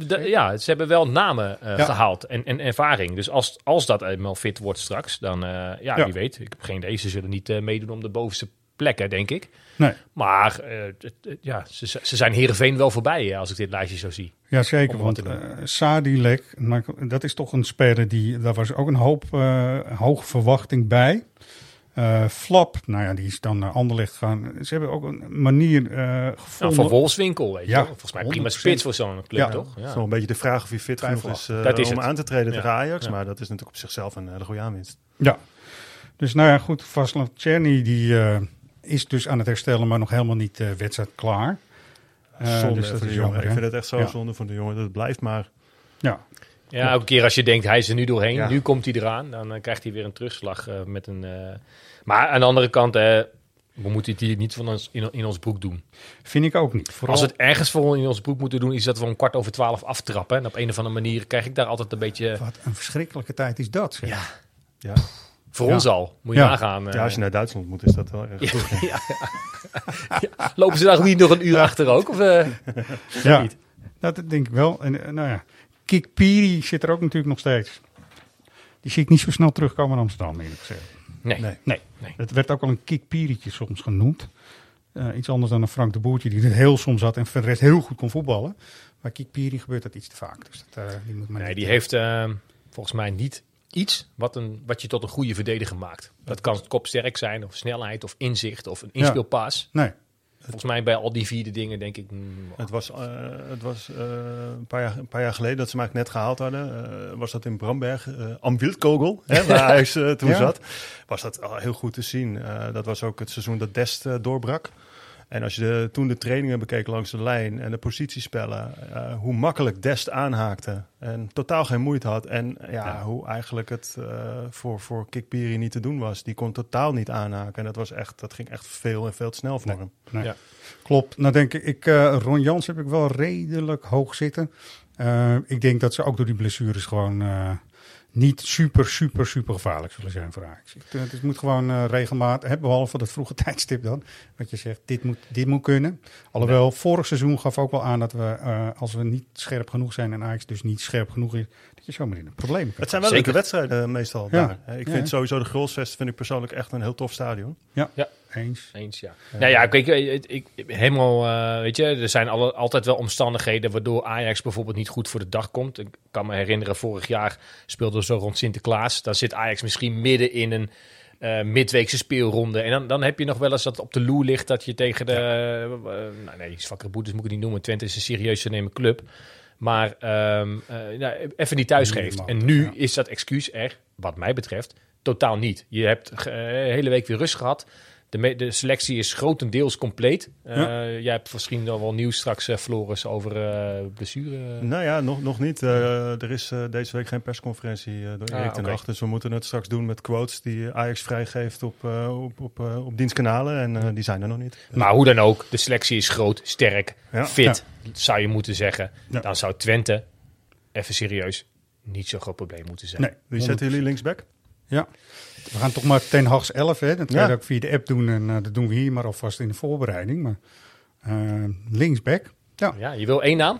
Ja, ja, ze hebben wel namen eh, gehaald en, en ervaring. Dus als, als dat eenmaal fit wordt straks, dan ja, Ja. wie weet. Ik heb geen idee, ze zullen niet meedoen om de bovenste plekken, denk ik. Nee, Maar eh, ja, ze, ze zijn Heerenveen wel voorbij, hè, als ik dit lijstje zo zie. ja zeker. Want eh Sadilek, maar dat is toch een speler die, daar was ook een hoop eh, hoge verwachting bij. Eh, Flap, nou ja, die is dan naar Anderlecht gegaan. Ze hebben ook een manier eh, Nou, gevonden. van Wolfswinkel, weet je Ja. Volgens mij prima 100%. spits voor zo'n club, Ja. toch? Het Ja. is wel een beetje de vraag of hij fit genoeg is, eh, Dat is om het. aan te treden Ja. tegen Ajax. Ja. Maar dat is natuurlijk op zichzelf een hele goede aanwinst. Ja, dus nou ja, goed. Vaslav Czerny die eh, is dus aan het herstellen, maar nog helemaal niet eh wedstrijd klaar. Eh, zonde dus voor dat de is jongen. jammer, Ik vind het echt zo Ja. zonde voor de jongen. Dat het blijft maar... Ja, Ja, elke keer als je denkt hij is er nu doorheen, Ja. nu komt hij eraan, dan eh, krijgt hij weer een terugslag eh, met een. eh, Maar aan de andere kant, we moeten het hier niet van ons, in, in ons broek doen. Vind ik ook niet. Vooral, Als we het ergens voor in ons broek moeten doen, is dat we om kwart over twaalf aftrappen. En op een of andere manier krijg ik daar altijd een beetje. Wat een verschrikkelijke tijd is dat. Zeg. Ja, Ja. Voor Ja. ons al. Moet je Ja. nagaan. eh. ja, als je naar Duitsland moet, is dat wel erg Ja, goed. ja. Ja. Lopen ze daar niet nog een uur achter ook? Of, eh? Ja, niet. dat denk ik wel. En eh, nou ja, Kik Piri zit er ook natuurlijk nog steeds. Die zie ik niet zo snel terugkomen in Amsterdam, eerlijk gezegd. Nee. Nee. Nee, Nee. het werd ook al een Kik Pirietje soms genoemd. Eh, iets anders dan een Frank de Boertje die het heel soms had en voor de rest heel goed kon voetballen. Maar Kik Piri gebeurt dat iets te vaak. Dus dat, eh, die moet maar Nee, die heeft eh, volgens mij niet iets wat, een, wat je tot een goede verdediger maakt. Dat kan kopsterk zijn, of snelheid, of inzicht, of een inspeelpaas. Nee, Volgens mij bij al die vierde dingen denk ik... mm, Het was, eh, het was eh, een, paar jaar, een paar jaar geleden dat ze eigenlijk net gehaald hadden. eh, was dat in Bramberg, eh am Wildkogel, hè, waar hij toen Ja. zat. Was dat heel goed te zien. Eh, dat was ook het seizoen dat Dest doorbrak. En als je de, toen de trainingen bekeek langs de lijn en de positiespellen, eh, hoe makkelijk Dest aanhaakte en totaal geen moeite had. En ja, hoe eigenlijk het eh, voor, voor Kikpiri niet te doen was. Die kon totaal niet aanhaken. En dat, was echt, dat ging echt veel en veel te snel voor hem. nee. Ja. klopt. Nou denk ik, ik eh, Ron Jans heb ik wel redelijk hoog zitten. Eh, ik denk dat ze ook door die blessures gewoon eh, niet super, super, super gevaarlijk zullen zijn voor Ajax. Het moet gewoon eh, regelmatig, hè, behalve dat vroege tijdstip dan, wat je zegt, dit moet, dit moet kunnen. Alhoewel, vorig seizoen gaf ook wel aan dat we, eh, als we niet scherp genoeg zijn en Ajax dus niet scherp genoeg is, dat je zomaar in een probleem kan. Het zijn wel Zeker. leuke wedstrijden eh, meestal Ja. daar. Ik Ja, vind ja. sowieso de Grolsvesten vind ik persoonlijk echt een heel tof stadion. Eens. Eens, ja. Nou ja, kijk, ik, helemaal, eh, weet je, er zijn alle, altijd wel omstandigheden waardoor Ajax bijvoorbeeld niet goed voor de dag komt. Ik kan me herinneren, vorig jaar speelden we zo rond Sinterklaas. Dan zit Ajax misschien midden in een eh, midweekse speelronde. En dan, dan heb je nog wel eens dat op de loer ligt dat je tegen de, eh, nou nee, zwakkere boetes moet ik het niet noemen. Twente is een serieus te nemen club. Maar ehm, eh, nou, even niet thuis geeft. En nu ja. is dat excuus er, wat mij betreft, totaal niet. Je hebt ge- eh, hele week weer rust gehad. De, selectie is grotendeels compleet. Eh, Jij hebt misschien nog wel nieuws straks, eh, Floris, over eh blessure. Nou ja, nog, nog niet. Er is deze week geen persconferentie door Ah, Erik ten oké. Hag. Dus we moeten het straks doen met quotes die Ajax vrijgeeft op, op, op, op dienstkanalen. En die zijn er nog niet. Maar hoe dan ook, de selectie is groot, sterk, Ja. fit, zou je moeten zeggen. Dan zou Twente, even serieus, niet zo'n groot probleem moeten zijn. Nee, Wie zetten jullie linksback? Ja, we gaan toch maar ten Hags 11, hè. Dat kan Ja. je ook via de app doen en eh, dat doen we hier maar alvast in de voorbereiding. Maar eh, linksback, ja. Ja, je wil één naam?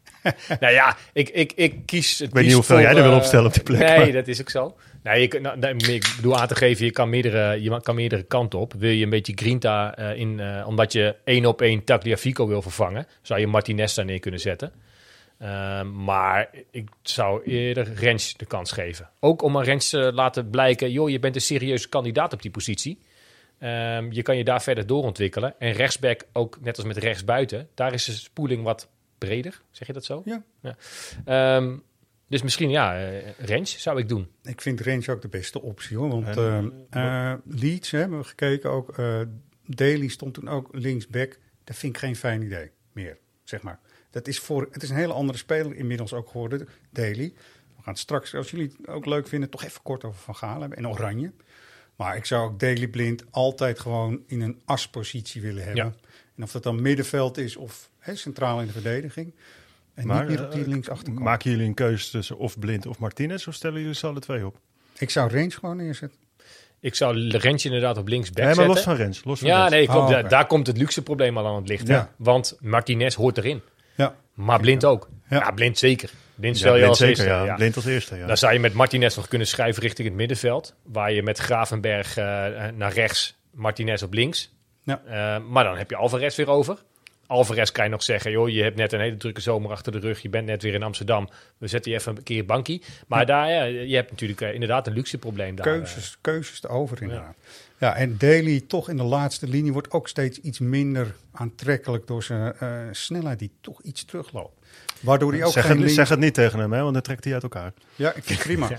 nou ja, ik, ik, ik kies het weet niet hoeveel voor, jij er wil eh, opstellen op die plek, Nee, maar- dat is ook zo. Nee, je, kan- nou, nee, ik bedoel aan te geven, je kan meerdere, je kan meerdere kanten op. Wil je een beetje grinta eh, in, eh, omdat je één op één Tagliafico wil vervangen, zou je Martinez daar neer kunnen zetten. Ehm, maar ik zou eerder Rens de kans geven. Ook om aan Rens te laten blijken, joh, je bent een serieuze kandidaat op die positie. Ehm, je kan je daar verder doorontwikkelen. En rechtsback, ook net als met rechtsbuiten, daar is de spoeling wat breder. Zeg je dat zo? Ja. Ehm, dus misschien, ja, eh Rens zou ik doen. Ik vind Range ook de beste optie, hoor. Want eh, eh, Leeds, hè, hebben we gekeken ook. eh Daly stond toen ook linksback. Dat vind ik geen fijn idee meer, zeg maar. Dat is voor, het is een hele andere speler inmiddels ook geworden, Daly. We gaan het straks, als jullie het ook leuk vinden, toch even kort over Van Gaal hebben. En Oranje. Maar ik zou ook Daily Blind altijd gewoon in een aspositie willen hebben. Ja. En of dat dan middenveld is of hè, centraal in de verdediging. En Maar, niet meer op die eh, linksachterkant. Maken jullie een keuze tussen of Blind of Martinez? Of stellen jullie ze alle twee op? Ik zou Range gewoon neerzetten. Ik zou Rens inderdaad op linksback Nee, maar zetten. los van Rens. Los van Ja, Rens. nee, klopt. Oh, Da- oké. Daar komt het luxe probleem al aan het licht. Ja. Want Martinez hoort erin. Ja. Maar Blind ook. Ja. Ja, Blind zeker. Blind Ja, stel je Blind als zeker, eerste. ja. ja. Blind als eerste, ja. Dan zou je met Martinez nog kunnen schuiven richting het middenveld. Waar je met Gravenberg eh, naar rechts, Martinez op links. Ja. Eh, maar dan heb je Alvarez weer over. Alvarez kan je nog zeggen, joh, je hebt net een hele drukke zomer achter de rug. Je bent net weer in Amsterdam. We zetten je even een keer bankie. Maar daar, ja, je hebt natuurlijk eh, inderdaad een luxe probleem daar. keuzes, keuzes te over inderdaad. Ja. en Daly toch in de laatste linie wordt ook steeds iets minder aantrekkelijk door zijn eh, snelheid die toch iets terugloopt. Waardoor hij ook zeg, geen het, zeg het niet tegen hem, hè, want dan trekt hij uit elkaar. Ja, ik vind het prima.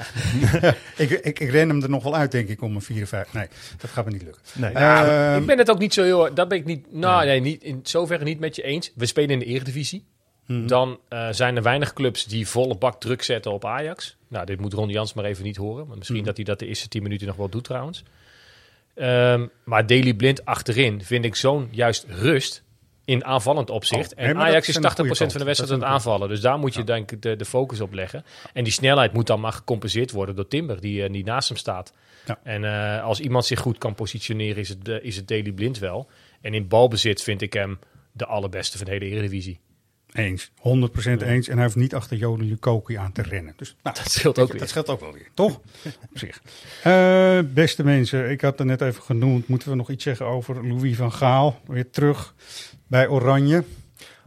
ik, ik, ik ren hem er nog wel uit, denk ik, om een 54. Nee, dat gaat me niet lukken. Nee. Ehm, ik ben het ook niet zo heel... Dat ben ik niet... Nou, nee, niet, in zoverre niet met je eens. We spelen in de Eredivisie. dan eh, zijn er weinig clubs die volle bak druk zetten op Ajax. Nou, dit moet Ron Jans maar even niet horen. Maar misschien dat hij dat de eerste 10 minuten nog wel doet trouwens. Ehm, maar Daily Blind achterin vind ik zo'n juist rust in aanvallend opzicht. Oh, nee, en Ajax is is 80% een goede van de wedstrijd aan het aanvallen. Dus daar moet je denk ik de, de focus op leggen. En die snelheid moet dan maar gecompenseerd worden door Timber, die, eh, die naast hem staat. Ja. En eh, als iemand zich goed kan positioneren, is het, eh, is het Daily Blind wel. En in balbezit vind ik hem de allerbeste van de hele Eredivisie. Eens, 100% eens. En hij hoeft niet achter Jode Lukoki aan te rennen. Dus nou, Dat scheelt ook weer. dat scheelt ook wel weer, toch? Op zich. Eh, beste mensen, ik had er net even genoemd. Moeten we nog iets zeggen over Louis van Gaal? Weer terug bij Oranje.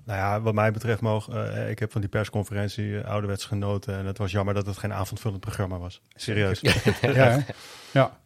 Nou ja, wat mij betreft mogen. eh, ik heb van die persconferentie eh, ouderwets genoten. En het was jammer dat het geen avondvullend programma was. Serieus. Ja, hè? ja.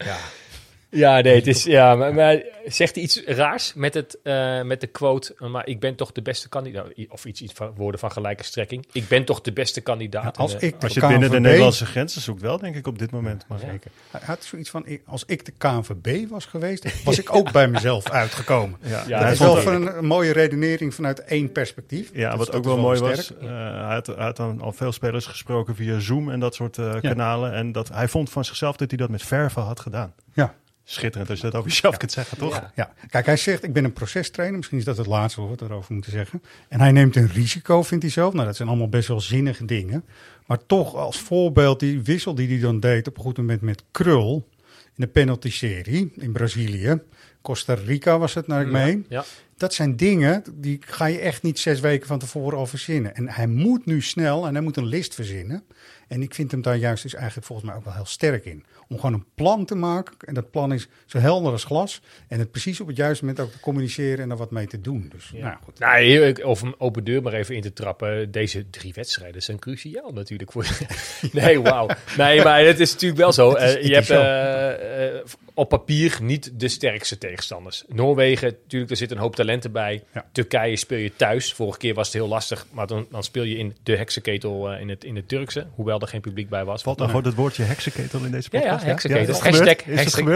Ja, nee, het is, ja maar, maar zegt hij iets raars met, het, eh, met de quote, maar ik ben toch de beste kandidaat, of iets, iets van woorden van gelijke strekking. Ik ben toch de beste kandidaat. Ja, als En, eh, ik de Als je het binnen de KNVB Nederlandse grenzen zoekt, wel denk ik op dit moment. Maar Ja. Hij had zoiets van, als ik de KNVB was geweest, was ik ook bij mezelf uitgekomen. Ja, dat is wel van een, een mooie redenering vanuit één perspectief. Ja, Dus wat ook wel mooi was, eh, hij, had, hij had dan al veel spelers gesproken via Zoom en dat soort eh, Ja. kanalen. En dat, hij vond van zichzelf dat hij dat met verven had gedaan. Ja. Schitterend als je dat over jezelf kunt zeggen, toch? Ja. Ja, kijk, hij zegt, ik ben een procestrainer. Misschien is dat het laatste wat we erover moeten zeggen. En hij neemt een risico, vindt hij zelf. Nou, dat zijn allemaal best wel zinnige dingen. Maar toch, als voorbeeld, die wissel die hij dan deed op een goed moment met Krul... in de penalty-serie in Brazilië. Costa Rica was het, naar ik meen. ja. Dat zijn dingen, die ga je echt niet zes weken van tevoren al verzinnen. En hij moet nu snel en hij moet een list verzinnen. En ik vind hem daar juist dus eigenlijk volgens mij ook wel heel sterk in. Om gewoon een plan te maken. En dat plan is zo helder als glas. En het precies op het juiste moment ook te communiceren en er wat mee te doen. Dus nou goed. Nou, of een open deur maar even in te trappen. Deze drie wedstrijden zijn cruciaal natuurlijk voor. nee, wauw. Nee, maar het is natuurlijk wel zo. Is- Eh, je is hebt eh, eh, op papier niet de sterkste tegenstanders. Noorwegen, natuurlijk, er zit een hoop talenten bij. Ja. Turkije speel je thuis. Vorige keer was het heel lastig, maar dan, dan speel je in de heksenketel in, het, in het Turkse. Hoewel er geen publiek bij was. Valt dan gewoon het woordje heksenketel in deze Ja, ja, podcast? heksenketel. is het Hashtag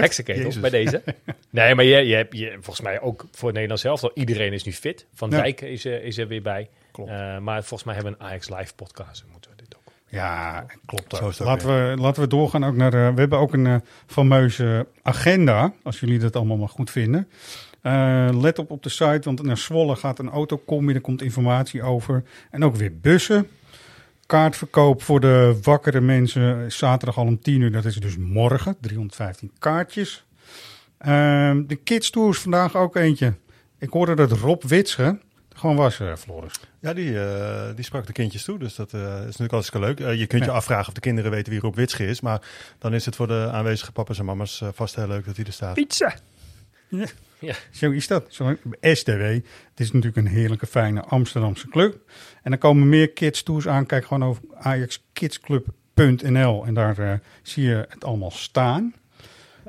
heksenketel Jezus. bij deze. Nee, maar je, je hebt je, volgens mij ook voor het Nederlands zelf al. Iedereen is nu fit. Van Ja. Dijk is, er- is er weer bij. Klopt. Eh, maar volgens mij hebben we een Ajax Live podcast. Dan Moeten we dit ook. Ja, klopt. Zo ook. Laten, we, laten we doorgaan ook naar. eh, we hebben ook een eh, fameuze agenda. Als jullie dat allemaal maar goed vinden. Eh, let op op de site, want naar Zwolle gaat een autocombi. Er komt informatie over. En ook weer bussen. Kaartverkoop voor de wakkere mensen is zaterdag al om 10 uur. Dat is dus morgen. 315 kaartjes. Ehm, de Kids Tour is vandaag ook eentje. Ik hoorde dat Rob Witsche gewoon was, eh, Floris. Ja, die, eh, die sprak de kindjes toe, dus dat eh, is natuurlijk hartstikke leuk. Je kunt je afvragen of de kinderen weten wie Rob Witsche is, maar dan is het voor de aanwezige papa's en mama's vast heel leuk dat hij er staat. Pizza! Ja. Zo is dat. Zo, STW. Het is natuurlijk een heerlijke, fijne Amsterdamse club. En er komen meer kids tours aan. Kijk gewoon over ajaxkidsclub.nl en daar eh, zie je het allemaal staan.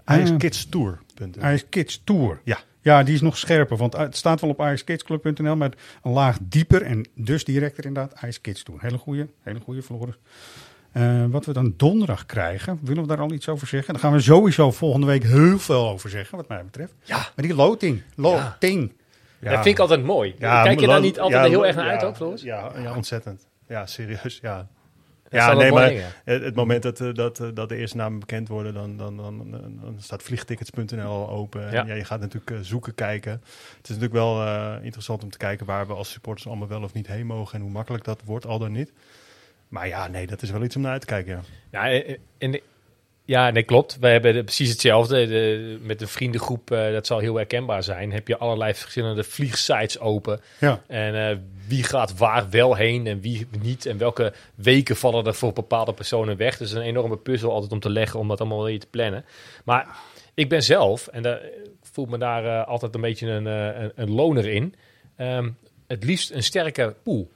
Is Eh, kidstour. Ajax Kids Tour. Ja. Ja, die is nog scherper, want het staat wel op ajaxkidsclub.nl, maar een laag dieper en dus directer inderdaad Ajax Kids Tour. Hele goede, hele goede Floris. Eh, wat we dan donderdag krijgen, willen we daar al iets over zeggen? Daar gaan we sowieso volgende week heel veel over zeggen, wat mij betreft. Ja. Maar die loting, loting. Dat vind ik altijd mooi. Kijk je daar niet altijd heel erg naar uit ook, Floris? Ja, ja, ontzettend. Ja, serieus. Ja, Dat ja nee, maar het, het moment dat, eh, dat, eh, dat de eerste namen bekend worden, dan, dan, dan, staat vliegtickets.nl al open. En Ja. ja. je gaat natuurlijk zoeken, kijken. Het is natuurlijk wel eh, interessant om te kijken waar we als supporters allemaal wel of niet heen mogen en hoe makkelijk dat wordt, al dan niet. Maar ja, nee, dat is wel iets om naar uit te kijken. Ja. Ja, eh, en, ja, nee, klopt. We hebben precies hetzelfde. De, met de vriendengroep, eh, dat zal heel herkenbaar zijn. Heb je allerlei verschillende vliegsites open. Ja. En eh, wie gaat waar wel heen en wie niet. En welke weken vallen er voor bepaalde personen weg. Dus een enorme puzzel altijd om te leggen, om dat allemaal weer te plannen. Maar ik ben zelf, en daar ik voel me daar eh, altijd een beetje een, eh, een, een loner in. ehm, het liefst een sterke pool.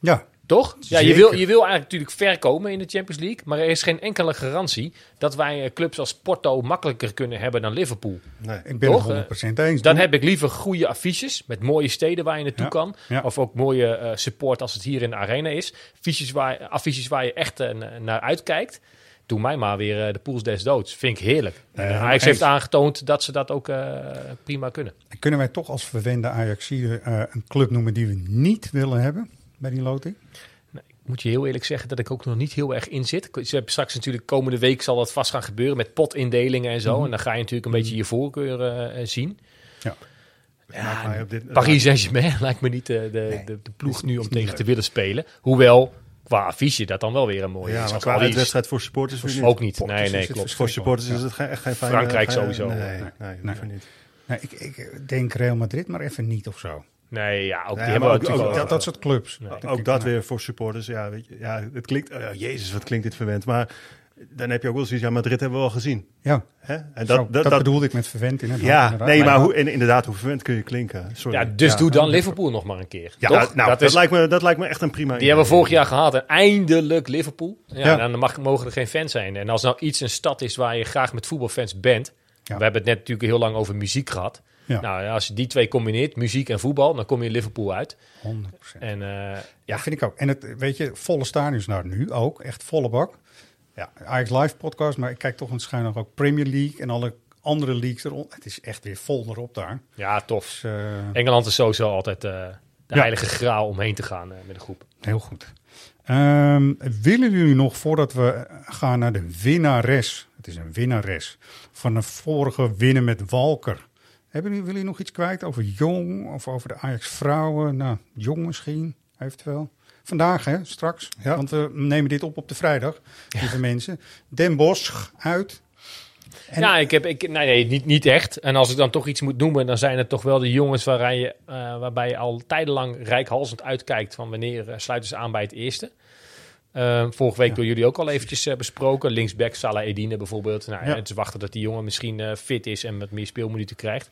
Ja, Toch? Ja, je wil, je wil eigenlijk natuurlijk ver komen in de Champions League. Maar er is geen enkele garantie dat wij eh, clubs als Porto makkelijker kunnen hebben dan Liverpool. Nee. ik ben Toch, het 100% eens. Dan heb ik liever goede affiches met mooie steden waar je naartoe Ja, kan. ja. Of ook mooie eh, support als het hier in de arena is. Affiches waar, affiches waar je echt eh, na- naar uitkijkt. Doe mij maar weer eh, de pools des doods. Vind ik heerlijk. En helemaal Ajax eens. heeft aangetoond dat ze dat ook eh, prima kunnen. Kunnen wij toch als verwende Ajaxide eh een club noemen die we niet willen hebben? Bij die loting? Ik moet je heel eerlijk zeggen dat ik ook nog niet heel erg in zit. Ze hebben straks natuurlijk komende week zal dat vast gaan gebeuren met potindelingen en zo. Mhm. En dan ga je natuurlijk een beetje je voorkeur eh, zien. Ja. Ja, dit- Paris Saint-Germain lijkt me niet de, de, Nee, de, de ploeg nu om tegen leuk. te willen spelen. Hoewel, qua affiche dat dan wel weer een mooie ja, is. maar Qua wedstrijd voor supporters niet. ook niet. Nee, nee, klopt. Voor supporters is het geen, echt geen fijne... Frankrijk sowieso. Nee, Nee. nee, Nee. liever niet. Nee, ik, ik denk Real Madrid, maar even niet of zo. Nee, ja, ook Nee, die hebben ook- ook dat, dat soort clubs. Nee. Ook dat weer voor supporters. Ja, weet je, ja het klinkt... oh jezus, wat klinkt dit verwend. Maar dan heb je ook wel zoiets... Ja, Madrid hebben we al gezien. Ja, Hè? En dat, dat, dat, dat, dat, bedoelde ik met verwend inderdaad. ja, inderdaad. nee, maar hoe, inderdaad, hoe verwend kun je klinken? Sorry. Ja, dus Ja. doe dan Liverpool nog maar een keer. Ja, Toch? nou, dat, dat is, lijkt me, dat lijkt me echt een prima die hebben we vorig jaar gehad. En eindelijk Liverpool. Ja, Ja. Dan mag, mogen er geen fans zijn. En als nou iets een stad is waar je graag met voetbalfans bent. Ja. We hebben het net natuurlijk heel lang over muziek gehad. Ja. Nou, als je die twee combineert, muziek en voetbal, dan kom je in Liverpool uit. 100%. En eh, Ja, vind ik ook. En het, weet je, volle stadions nou nu ook. Echt volle bak. Ja, Ajax Live podcast, maar ik kijk toch nog ook Premier League en alle andere leagues eronder. Het is echt weer vol erop daar. ja, tof. Dus eh, Engeland is sowieso altijd eh, de Ja. heilige graal om heen te gaan met een groep. heel goed. Ehm, willen jullie nog, voordat we gaan naar de winnares, het is een winnares, van de vorige winnen met Walker. Hebben jullie, willen nog iets kwijt over Jong of over de Ajax vrouwen? Nou, Jong misschien, eventueel. Vandaag, hè, straks. Ja. Want we nemen dit op op de vrijdag, lieve mensen. Den Bosch uit. En- ja, ik heb, ik, nee, nee niet, niet echt. En als ik dan toch iets moet noemen, dan zijn het toch wel de jongens je, eh, waarbij je al tijdenlang rijkhalsend uitkijkt van wanneer eh, sluiten ze aan bij het eerste. Eh, vorige week Ja. door jullie ook al eventjes eh, besproken. Linksback Salah Edine bijvoorbeeld. Nou, Ja. Het is wachten dat die jongen misschien eh, fit is en wat meer speelminuten krijgt.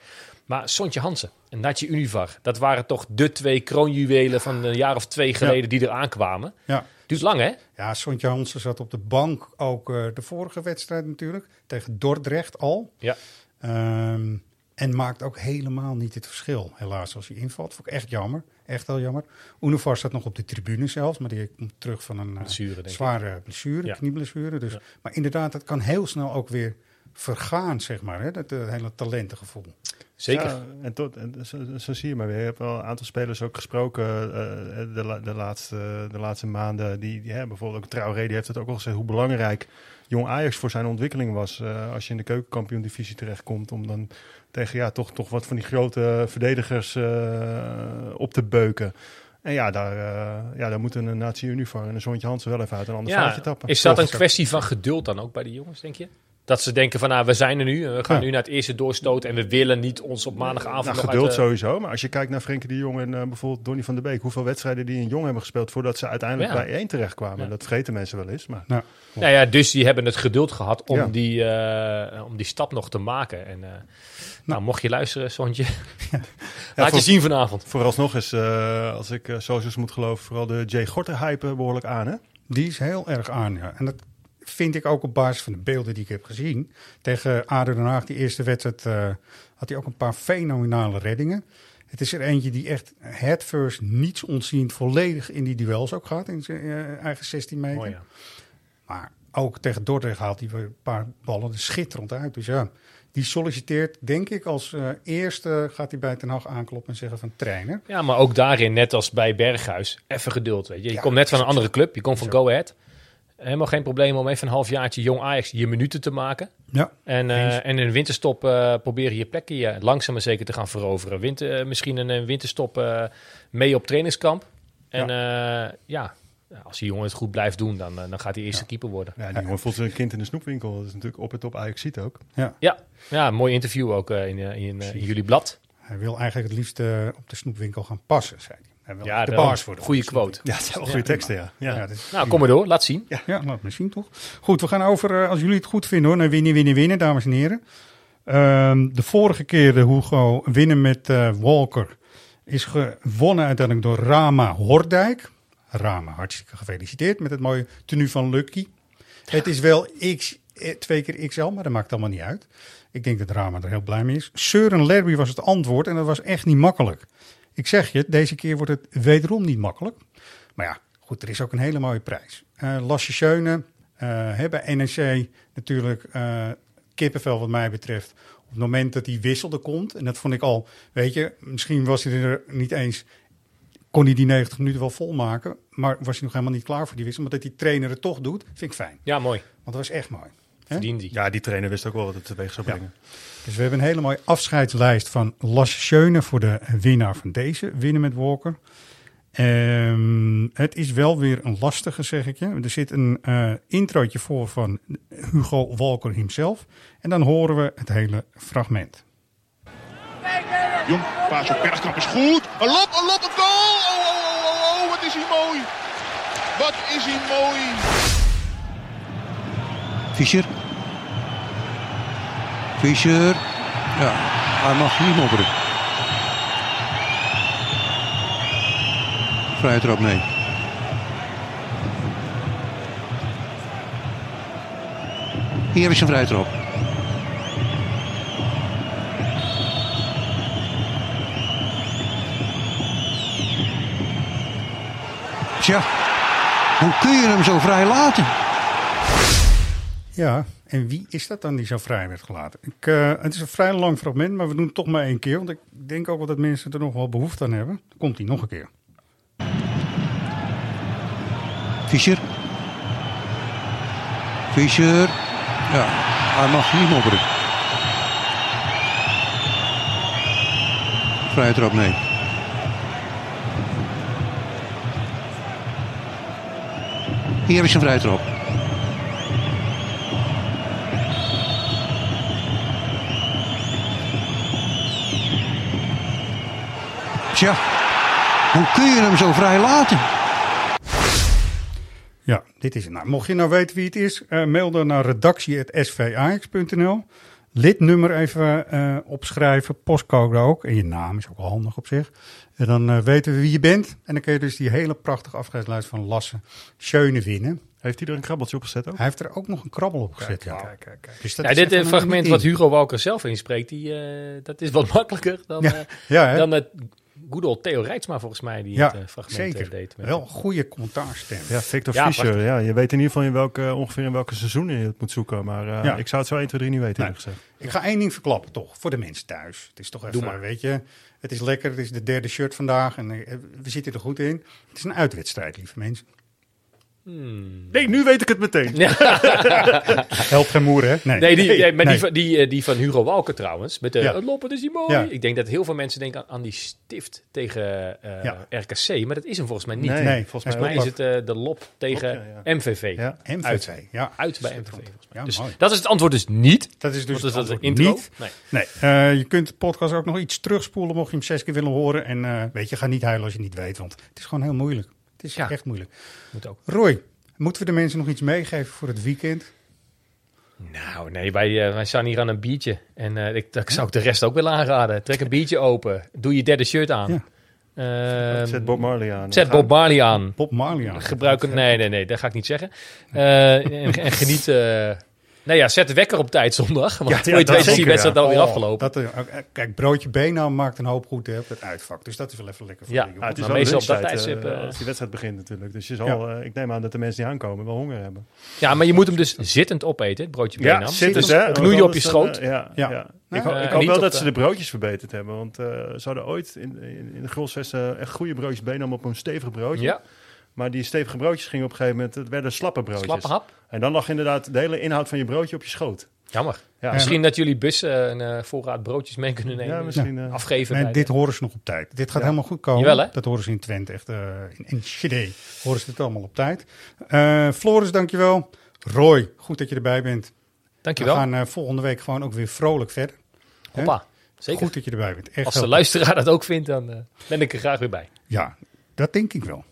Maar Sontje Hansen en Natje Univar, dat waren toch de twee kroonjuwelen van een jaar of twee geleden die er aankwamen. Ja. Duurt lang hè? Ja, Sontje Hansen zat op de bank ook eh, de vorige wedstrijd natuurlijk. Tegen Dordrecht al. Ja. Ehm, en maakt ook helemaal niet het verschil, helaas, als hij invalt. Vond ik echt jammer. Echt heel jammer. Univar staat nog op de tribune zelfs. Maar die komt terug van een eh, Blessure, zware blessure, Ja. knieblessure. Dus, Ja. Maar inderdaad, dat kan heel snel ook weer vergaan, zeg maar. Hè? Dat eh, hele talentengevoel. Zeker. Ja, en, tot, en zo, zo zie je maar weer. Je hebt wel een aantal spelers ook gesproken eh, de, la- de, laatste, de laatste maanden. Die, die, hè, bijvoorbeeld ook Traoré, die heeft het ook al gezegd hoe belangrijk jong Ajax voor zijn ontwikkeling was. eh, als je in de keukenkampioen-divisie terechtkomt. Om dan tegen ja, toch, toch wat van die grote verdedigers eh, op te beuken. En ja, daar, eh, ja, daar moeten een Natie Uniform en een Zoontje Hansen wel even uit een ander vaatje tappen. Is dat een kwestie van geduld dan ook bij de jongens, denk je? Dat ze denken van, nou, we zijn er nu. We gaan Ja. nu naar het eerste doorstoten. En we willen niet ons op maandagavond Nou, nog geduld uit sowieso. Maar als je kijkt naar Frenkie de Jong en eh, bijvoorbeeld Donny van der Beek. Hoeveel wedstrijden die in Jong hebben gespeeld voordat ze uiteindelijk Ja. bij één terechtkwamen. Ja. Dat vergeten mensen wel eens. Maar Nou, Nou ja, dus die hebben het geduld gehad om, Ja. die, eh, om die stap nog te maken. En eh, nou, mocht je luisteren, Sontje. Laat voor- je zien vanavond. vooralsnog is, eh, als ik uh, socials moet geloven, vooral de Jay Gorter hype behoorlijk aan. Hè? Die is heel erg aan, ja. En dat vind ik ook op basis van de beelden die ik heb gezien. Tegen ADO Den Haag, die eerste wedstrijd, eh, had hij ook een paar fenomenale reddingen. Het is er eentje die echt headfirst, niets ontziend, volledig in die duels ook gaat. In zijn eh, eigen 16 meter. Mooi, ja. Maar ook tegen Dordrecht haalt hij weer een paar ballen er schitterend uit. Dus ja, die solliciteert, denk ik, als eh, eerste gaat hij bij Ten Hag aankloppen en zeggen van trainer. ja, maar ook daarin, net als bij Berghuis, even geduld. Weet je. je Ja, komt net van een andere club. Je komt van. Go Ahead. Helemaal geen probleem om even een halfjaartje jong Ajax je minuten te maken. Ja, En, eh, Eens. en in een winterstop eh, proberen je plekje eh, langzaam maar zeker te gaan veroveren. Winter, eh, misschien een, eh, winterstop eh, mee op trainingskamp. En ja. ja, als die jongen het goed blijft doen, dan, dan gaat hij eerste keeper worden. Ja, die jongen voelt zich een kind in de snoepwinkel. Dat is natuurlijk op het top Ajax ziet ook. Ja, ja een mooi interview ook in, in, in jullie blad. hij wil eigenlijk het liefst op de snoepwinkel gaan passen, zei hij. Ja, de. Goeie op de snoepwinkel. quote. Ja, het zijn wel goede teksten, ja. ja. Is Nou, kom maar door, laat zien. Ja, laat me zien toch. Goed, we gaan over, eh, als jullie het goed vinden hoor, naar winnen, winnen, winnen, dames en heren. Ehm, de vorige keer de Hugo winnen met eh, Walker is gewonnen uiteindelijk door Rama Hordijk. Rama, hartstikke gefeliciteerd met het mooie tenue van Lucky. Het is wel X, eh, twee keer XL, maar dat maakt allemaal niet uit. Ik denk dat Rama er heel blij mee is. Søren Lerby was het antwoord en dat was echt niet makkelijk. Ik zeg je, deze keer wordt het wederom niet makkelijk. Maar ja, goed, er is ook een hele mooie prijs. Uh, Lasje Schöne, uh, bij NEC natuurlijk uh, kippenvel wat mij betreft. Op het moment dat hij wisselde komt, en dat vond ik al, weet je, misschien was hij er niet eens kon hij die 90 minuten wel volmaken. Maar was hij nog helemaal niet klaar voor die wissel. Maar dat die trainer het toch doet, vind ik fijn. Ja, mooi. Want dat was echt mooi. Verdient die. Ja, die trainer wist ook wel wat het teweeg zou brengen. Dus we hebben een hele mooie afscheidslijst van Lasse Schöne voor de winnaar van deze. Winnen met Walker. Ehm, het is wel weer een lastige, zeg ik je. Er zit een eh introotje voor van Hugo Walker himself. En dan horen we het hele fragment. Jong, paas op Bergkamp is goed. Een lop, een lop, een goal. Oh, oh, oh, oh, oh, wat is hij mooi. Wat is hij mooi. Fischer. Fischer. Ja, hij mag niet mopperen. Vrije trap, nee. Hier is een vrije trap. Tja, hoe kun je hem zo vrij laten? Ja, en wie is dat dan die zo vrij werd gelaten? Ik, eh, het is een vrij lang fragment, maar we doen het toch maar één keer. Want ik denk ook wel dat mensen er nog wel behoefte aan hebben. Komt hij nog een keer. Fischer. Fischer. Ja, hij mag niet mopperen. Vrije trap, nee. Hier is een vrije trap. Tja, hoe kun je hem zo vrij laten? Ja, dit is het. Nou, mocht je nou weten wie het is, eh, mail dan naar redactie.svax.nl. Lidnummer even eh, opschrijven, postcode ook. En je naam is ook wel handig op zich. En dan eh, weten we wie je bent. En dan kun je dus die hele prachtige afscheidslijst van Lasse Schöne winnen. Heeft hij er een krabbeltje op gezet ook? Hij heeft er ook nog een krabbel op gezet. ja. Kijk, kijk, kijk. Dus dat Ja, is dit fragment wat Hugo Walker zelf inspreekt, die, eh, dat is wat makkelijker dan, Ja, eh, dan het good old Theo Rijtsma volgens mij die Ja, het eh, fragment zeker. eh, deed. met- Wel een goede commentaarstem. Ja, Victor Ja, Fischer. prachtig. Ja, je weet in ieder geval in welke, ongeveer in welke seizoenen je het moet zoeken. Maar eh, Ja. ik zou het zo 1, 2, 3 niet weten, Nee. gezegd. Ik ga één ding verklappen, toch, voor de mensen thuis. Het is toch even, Doe maar. weet je, het is lekker. Het is de derde shirt vandaag en we zitten er goed in. Het is een uitwedstrijd, lieve mensen. Nee, nu weet ik het meteen. Helpt geen moer, hè? Nee. Nee, die, nee, maar Nee. Die, van, die, eh, die van Hugo Walker trouwens, met de Ja. het loppen is die mooi. Ja. Ik denk dat heel veel mensen denken aan, aan die stift tegen eh, Ja. RKC, maar dat is hem volgens mij niet. Nee, Nee, volgens Volgens mij mij is het eh, de lop tegen MVV. Ja. MVV, Uit. ja. Uit bij MVV volgens mij. Ja, dus mooi. dat is het antwoord dus niet. Dat is dus dat het intro. niet. Nee. Nee, eh, je kunt de podcast ook nog iets terugspoelen mocht je hem zes keer willen horen. En eh, weet je, ga niet huilen als je niet weet, want het is gewoon heel moeilijk. Het is Ja. echt moeilijk. Moet ook. Roy, moeten we de mensen nog iets meegeven voor het weekend? Nou, nee, wij, eh, wij staan hier aan een biertje. En eh, ik, dat zou ik de rest ook willen aanraden. Trek een biertje open. Doe je derde shirt aan. Ja. Ehm, Zet Bob Marley aan. zet Bob Marley aan. Bob Marley aan. Gebruik een... Nee, nee, nee, dat ga ik niet zeggen. Eh, en, en geniet... eh, nou ja, zet de wekker op tijd zondag. Want Ja, voor ja, je weet is die wedstrijd ja. alweer Oh, afgelopen. Dat, eh, kijk, broodje Benam maakt een hoop goed hè, op het uitvak. Dus dat is wel even lekker voor Ja. de jongen. Ja, het is wel meestal op dat tijdstip, eh, eh, als die wedstrijd begint natuurlijk. Dus je zal, eh, ik neem aan dat de mensen die aankomen wel honger hebben. Ja, maar je moet hem dus zittend opeten, het broodje Benam. zit Dus dus, hè? knoei je op je dan, schoot. ja, Ja. ja. Nou, ik, ho- ik hoop wel dat de- ze de broodjes verbeterd hebben. Want eh, ze hadden ooit in, in, in de Grolsvesten echt goede broodjes benam op een stevig broodje. Ja, Maar die stevige broodjes gingen op een gegeven moment, het werden slappe broodjes. slappe hap. En dan lag inderdaad de hele inhoud van je broodje op je schoot. Jammer. Ja, Misschien dat jullie bussen een eh, voorraad broodjes mee kunnen nemen. Ja, misschien. eh, Afgeven Nee, bij dit de- horen ze nog op tijd. Dit gaat Ja. helemaal goed komen. Jawel, hè? Dat horen ze in Twente, echt uh, in, in Chile. Horen ze het allemaal op tijd. Uh, Floris, dankjewel. Roy, goed dat je erbij bent. Dankjewel. We gaan uh, volgende week gewoon ook weer vrolijk verder. Hoppa, zeker. Goed dat je erbij bent. Echt Als de luisteraar dat ook vindt, dan uh, ben ik er graag weer bij. Ja, dat denk ik wel.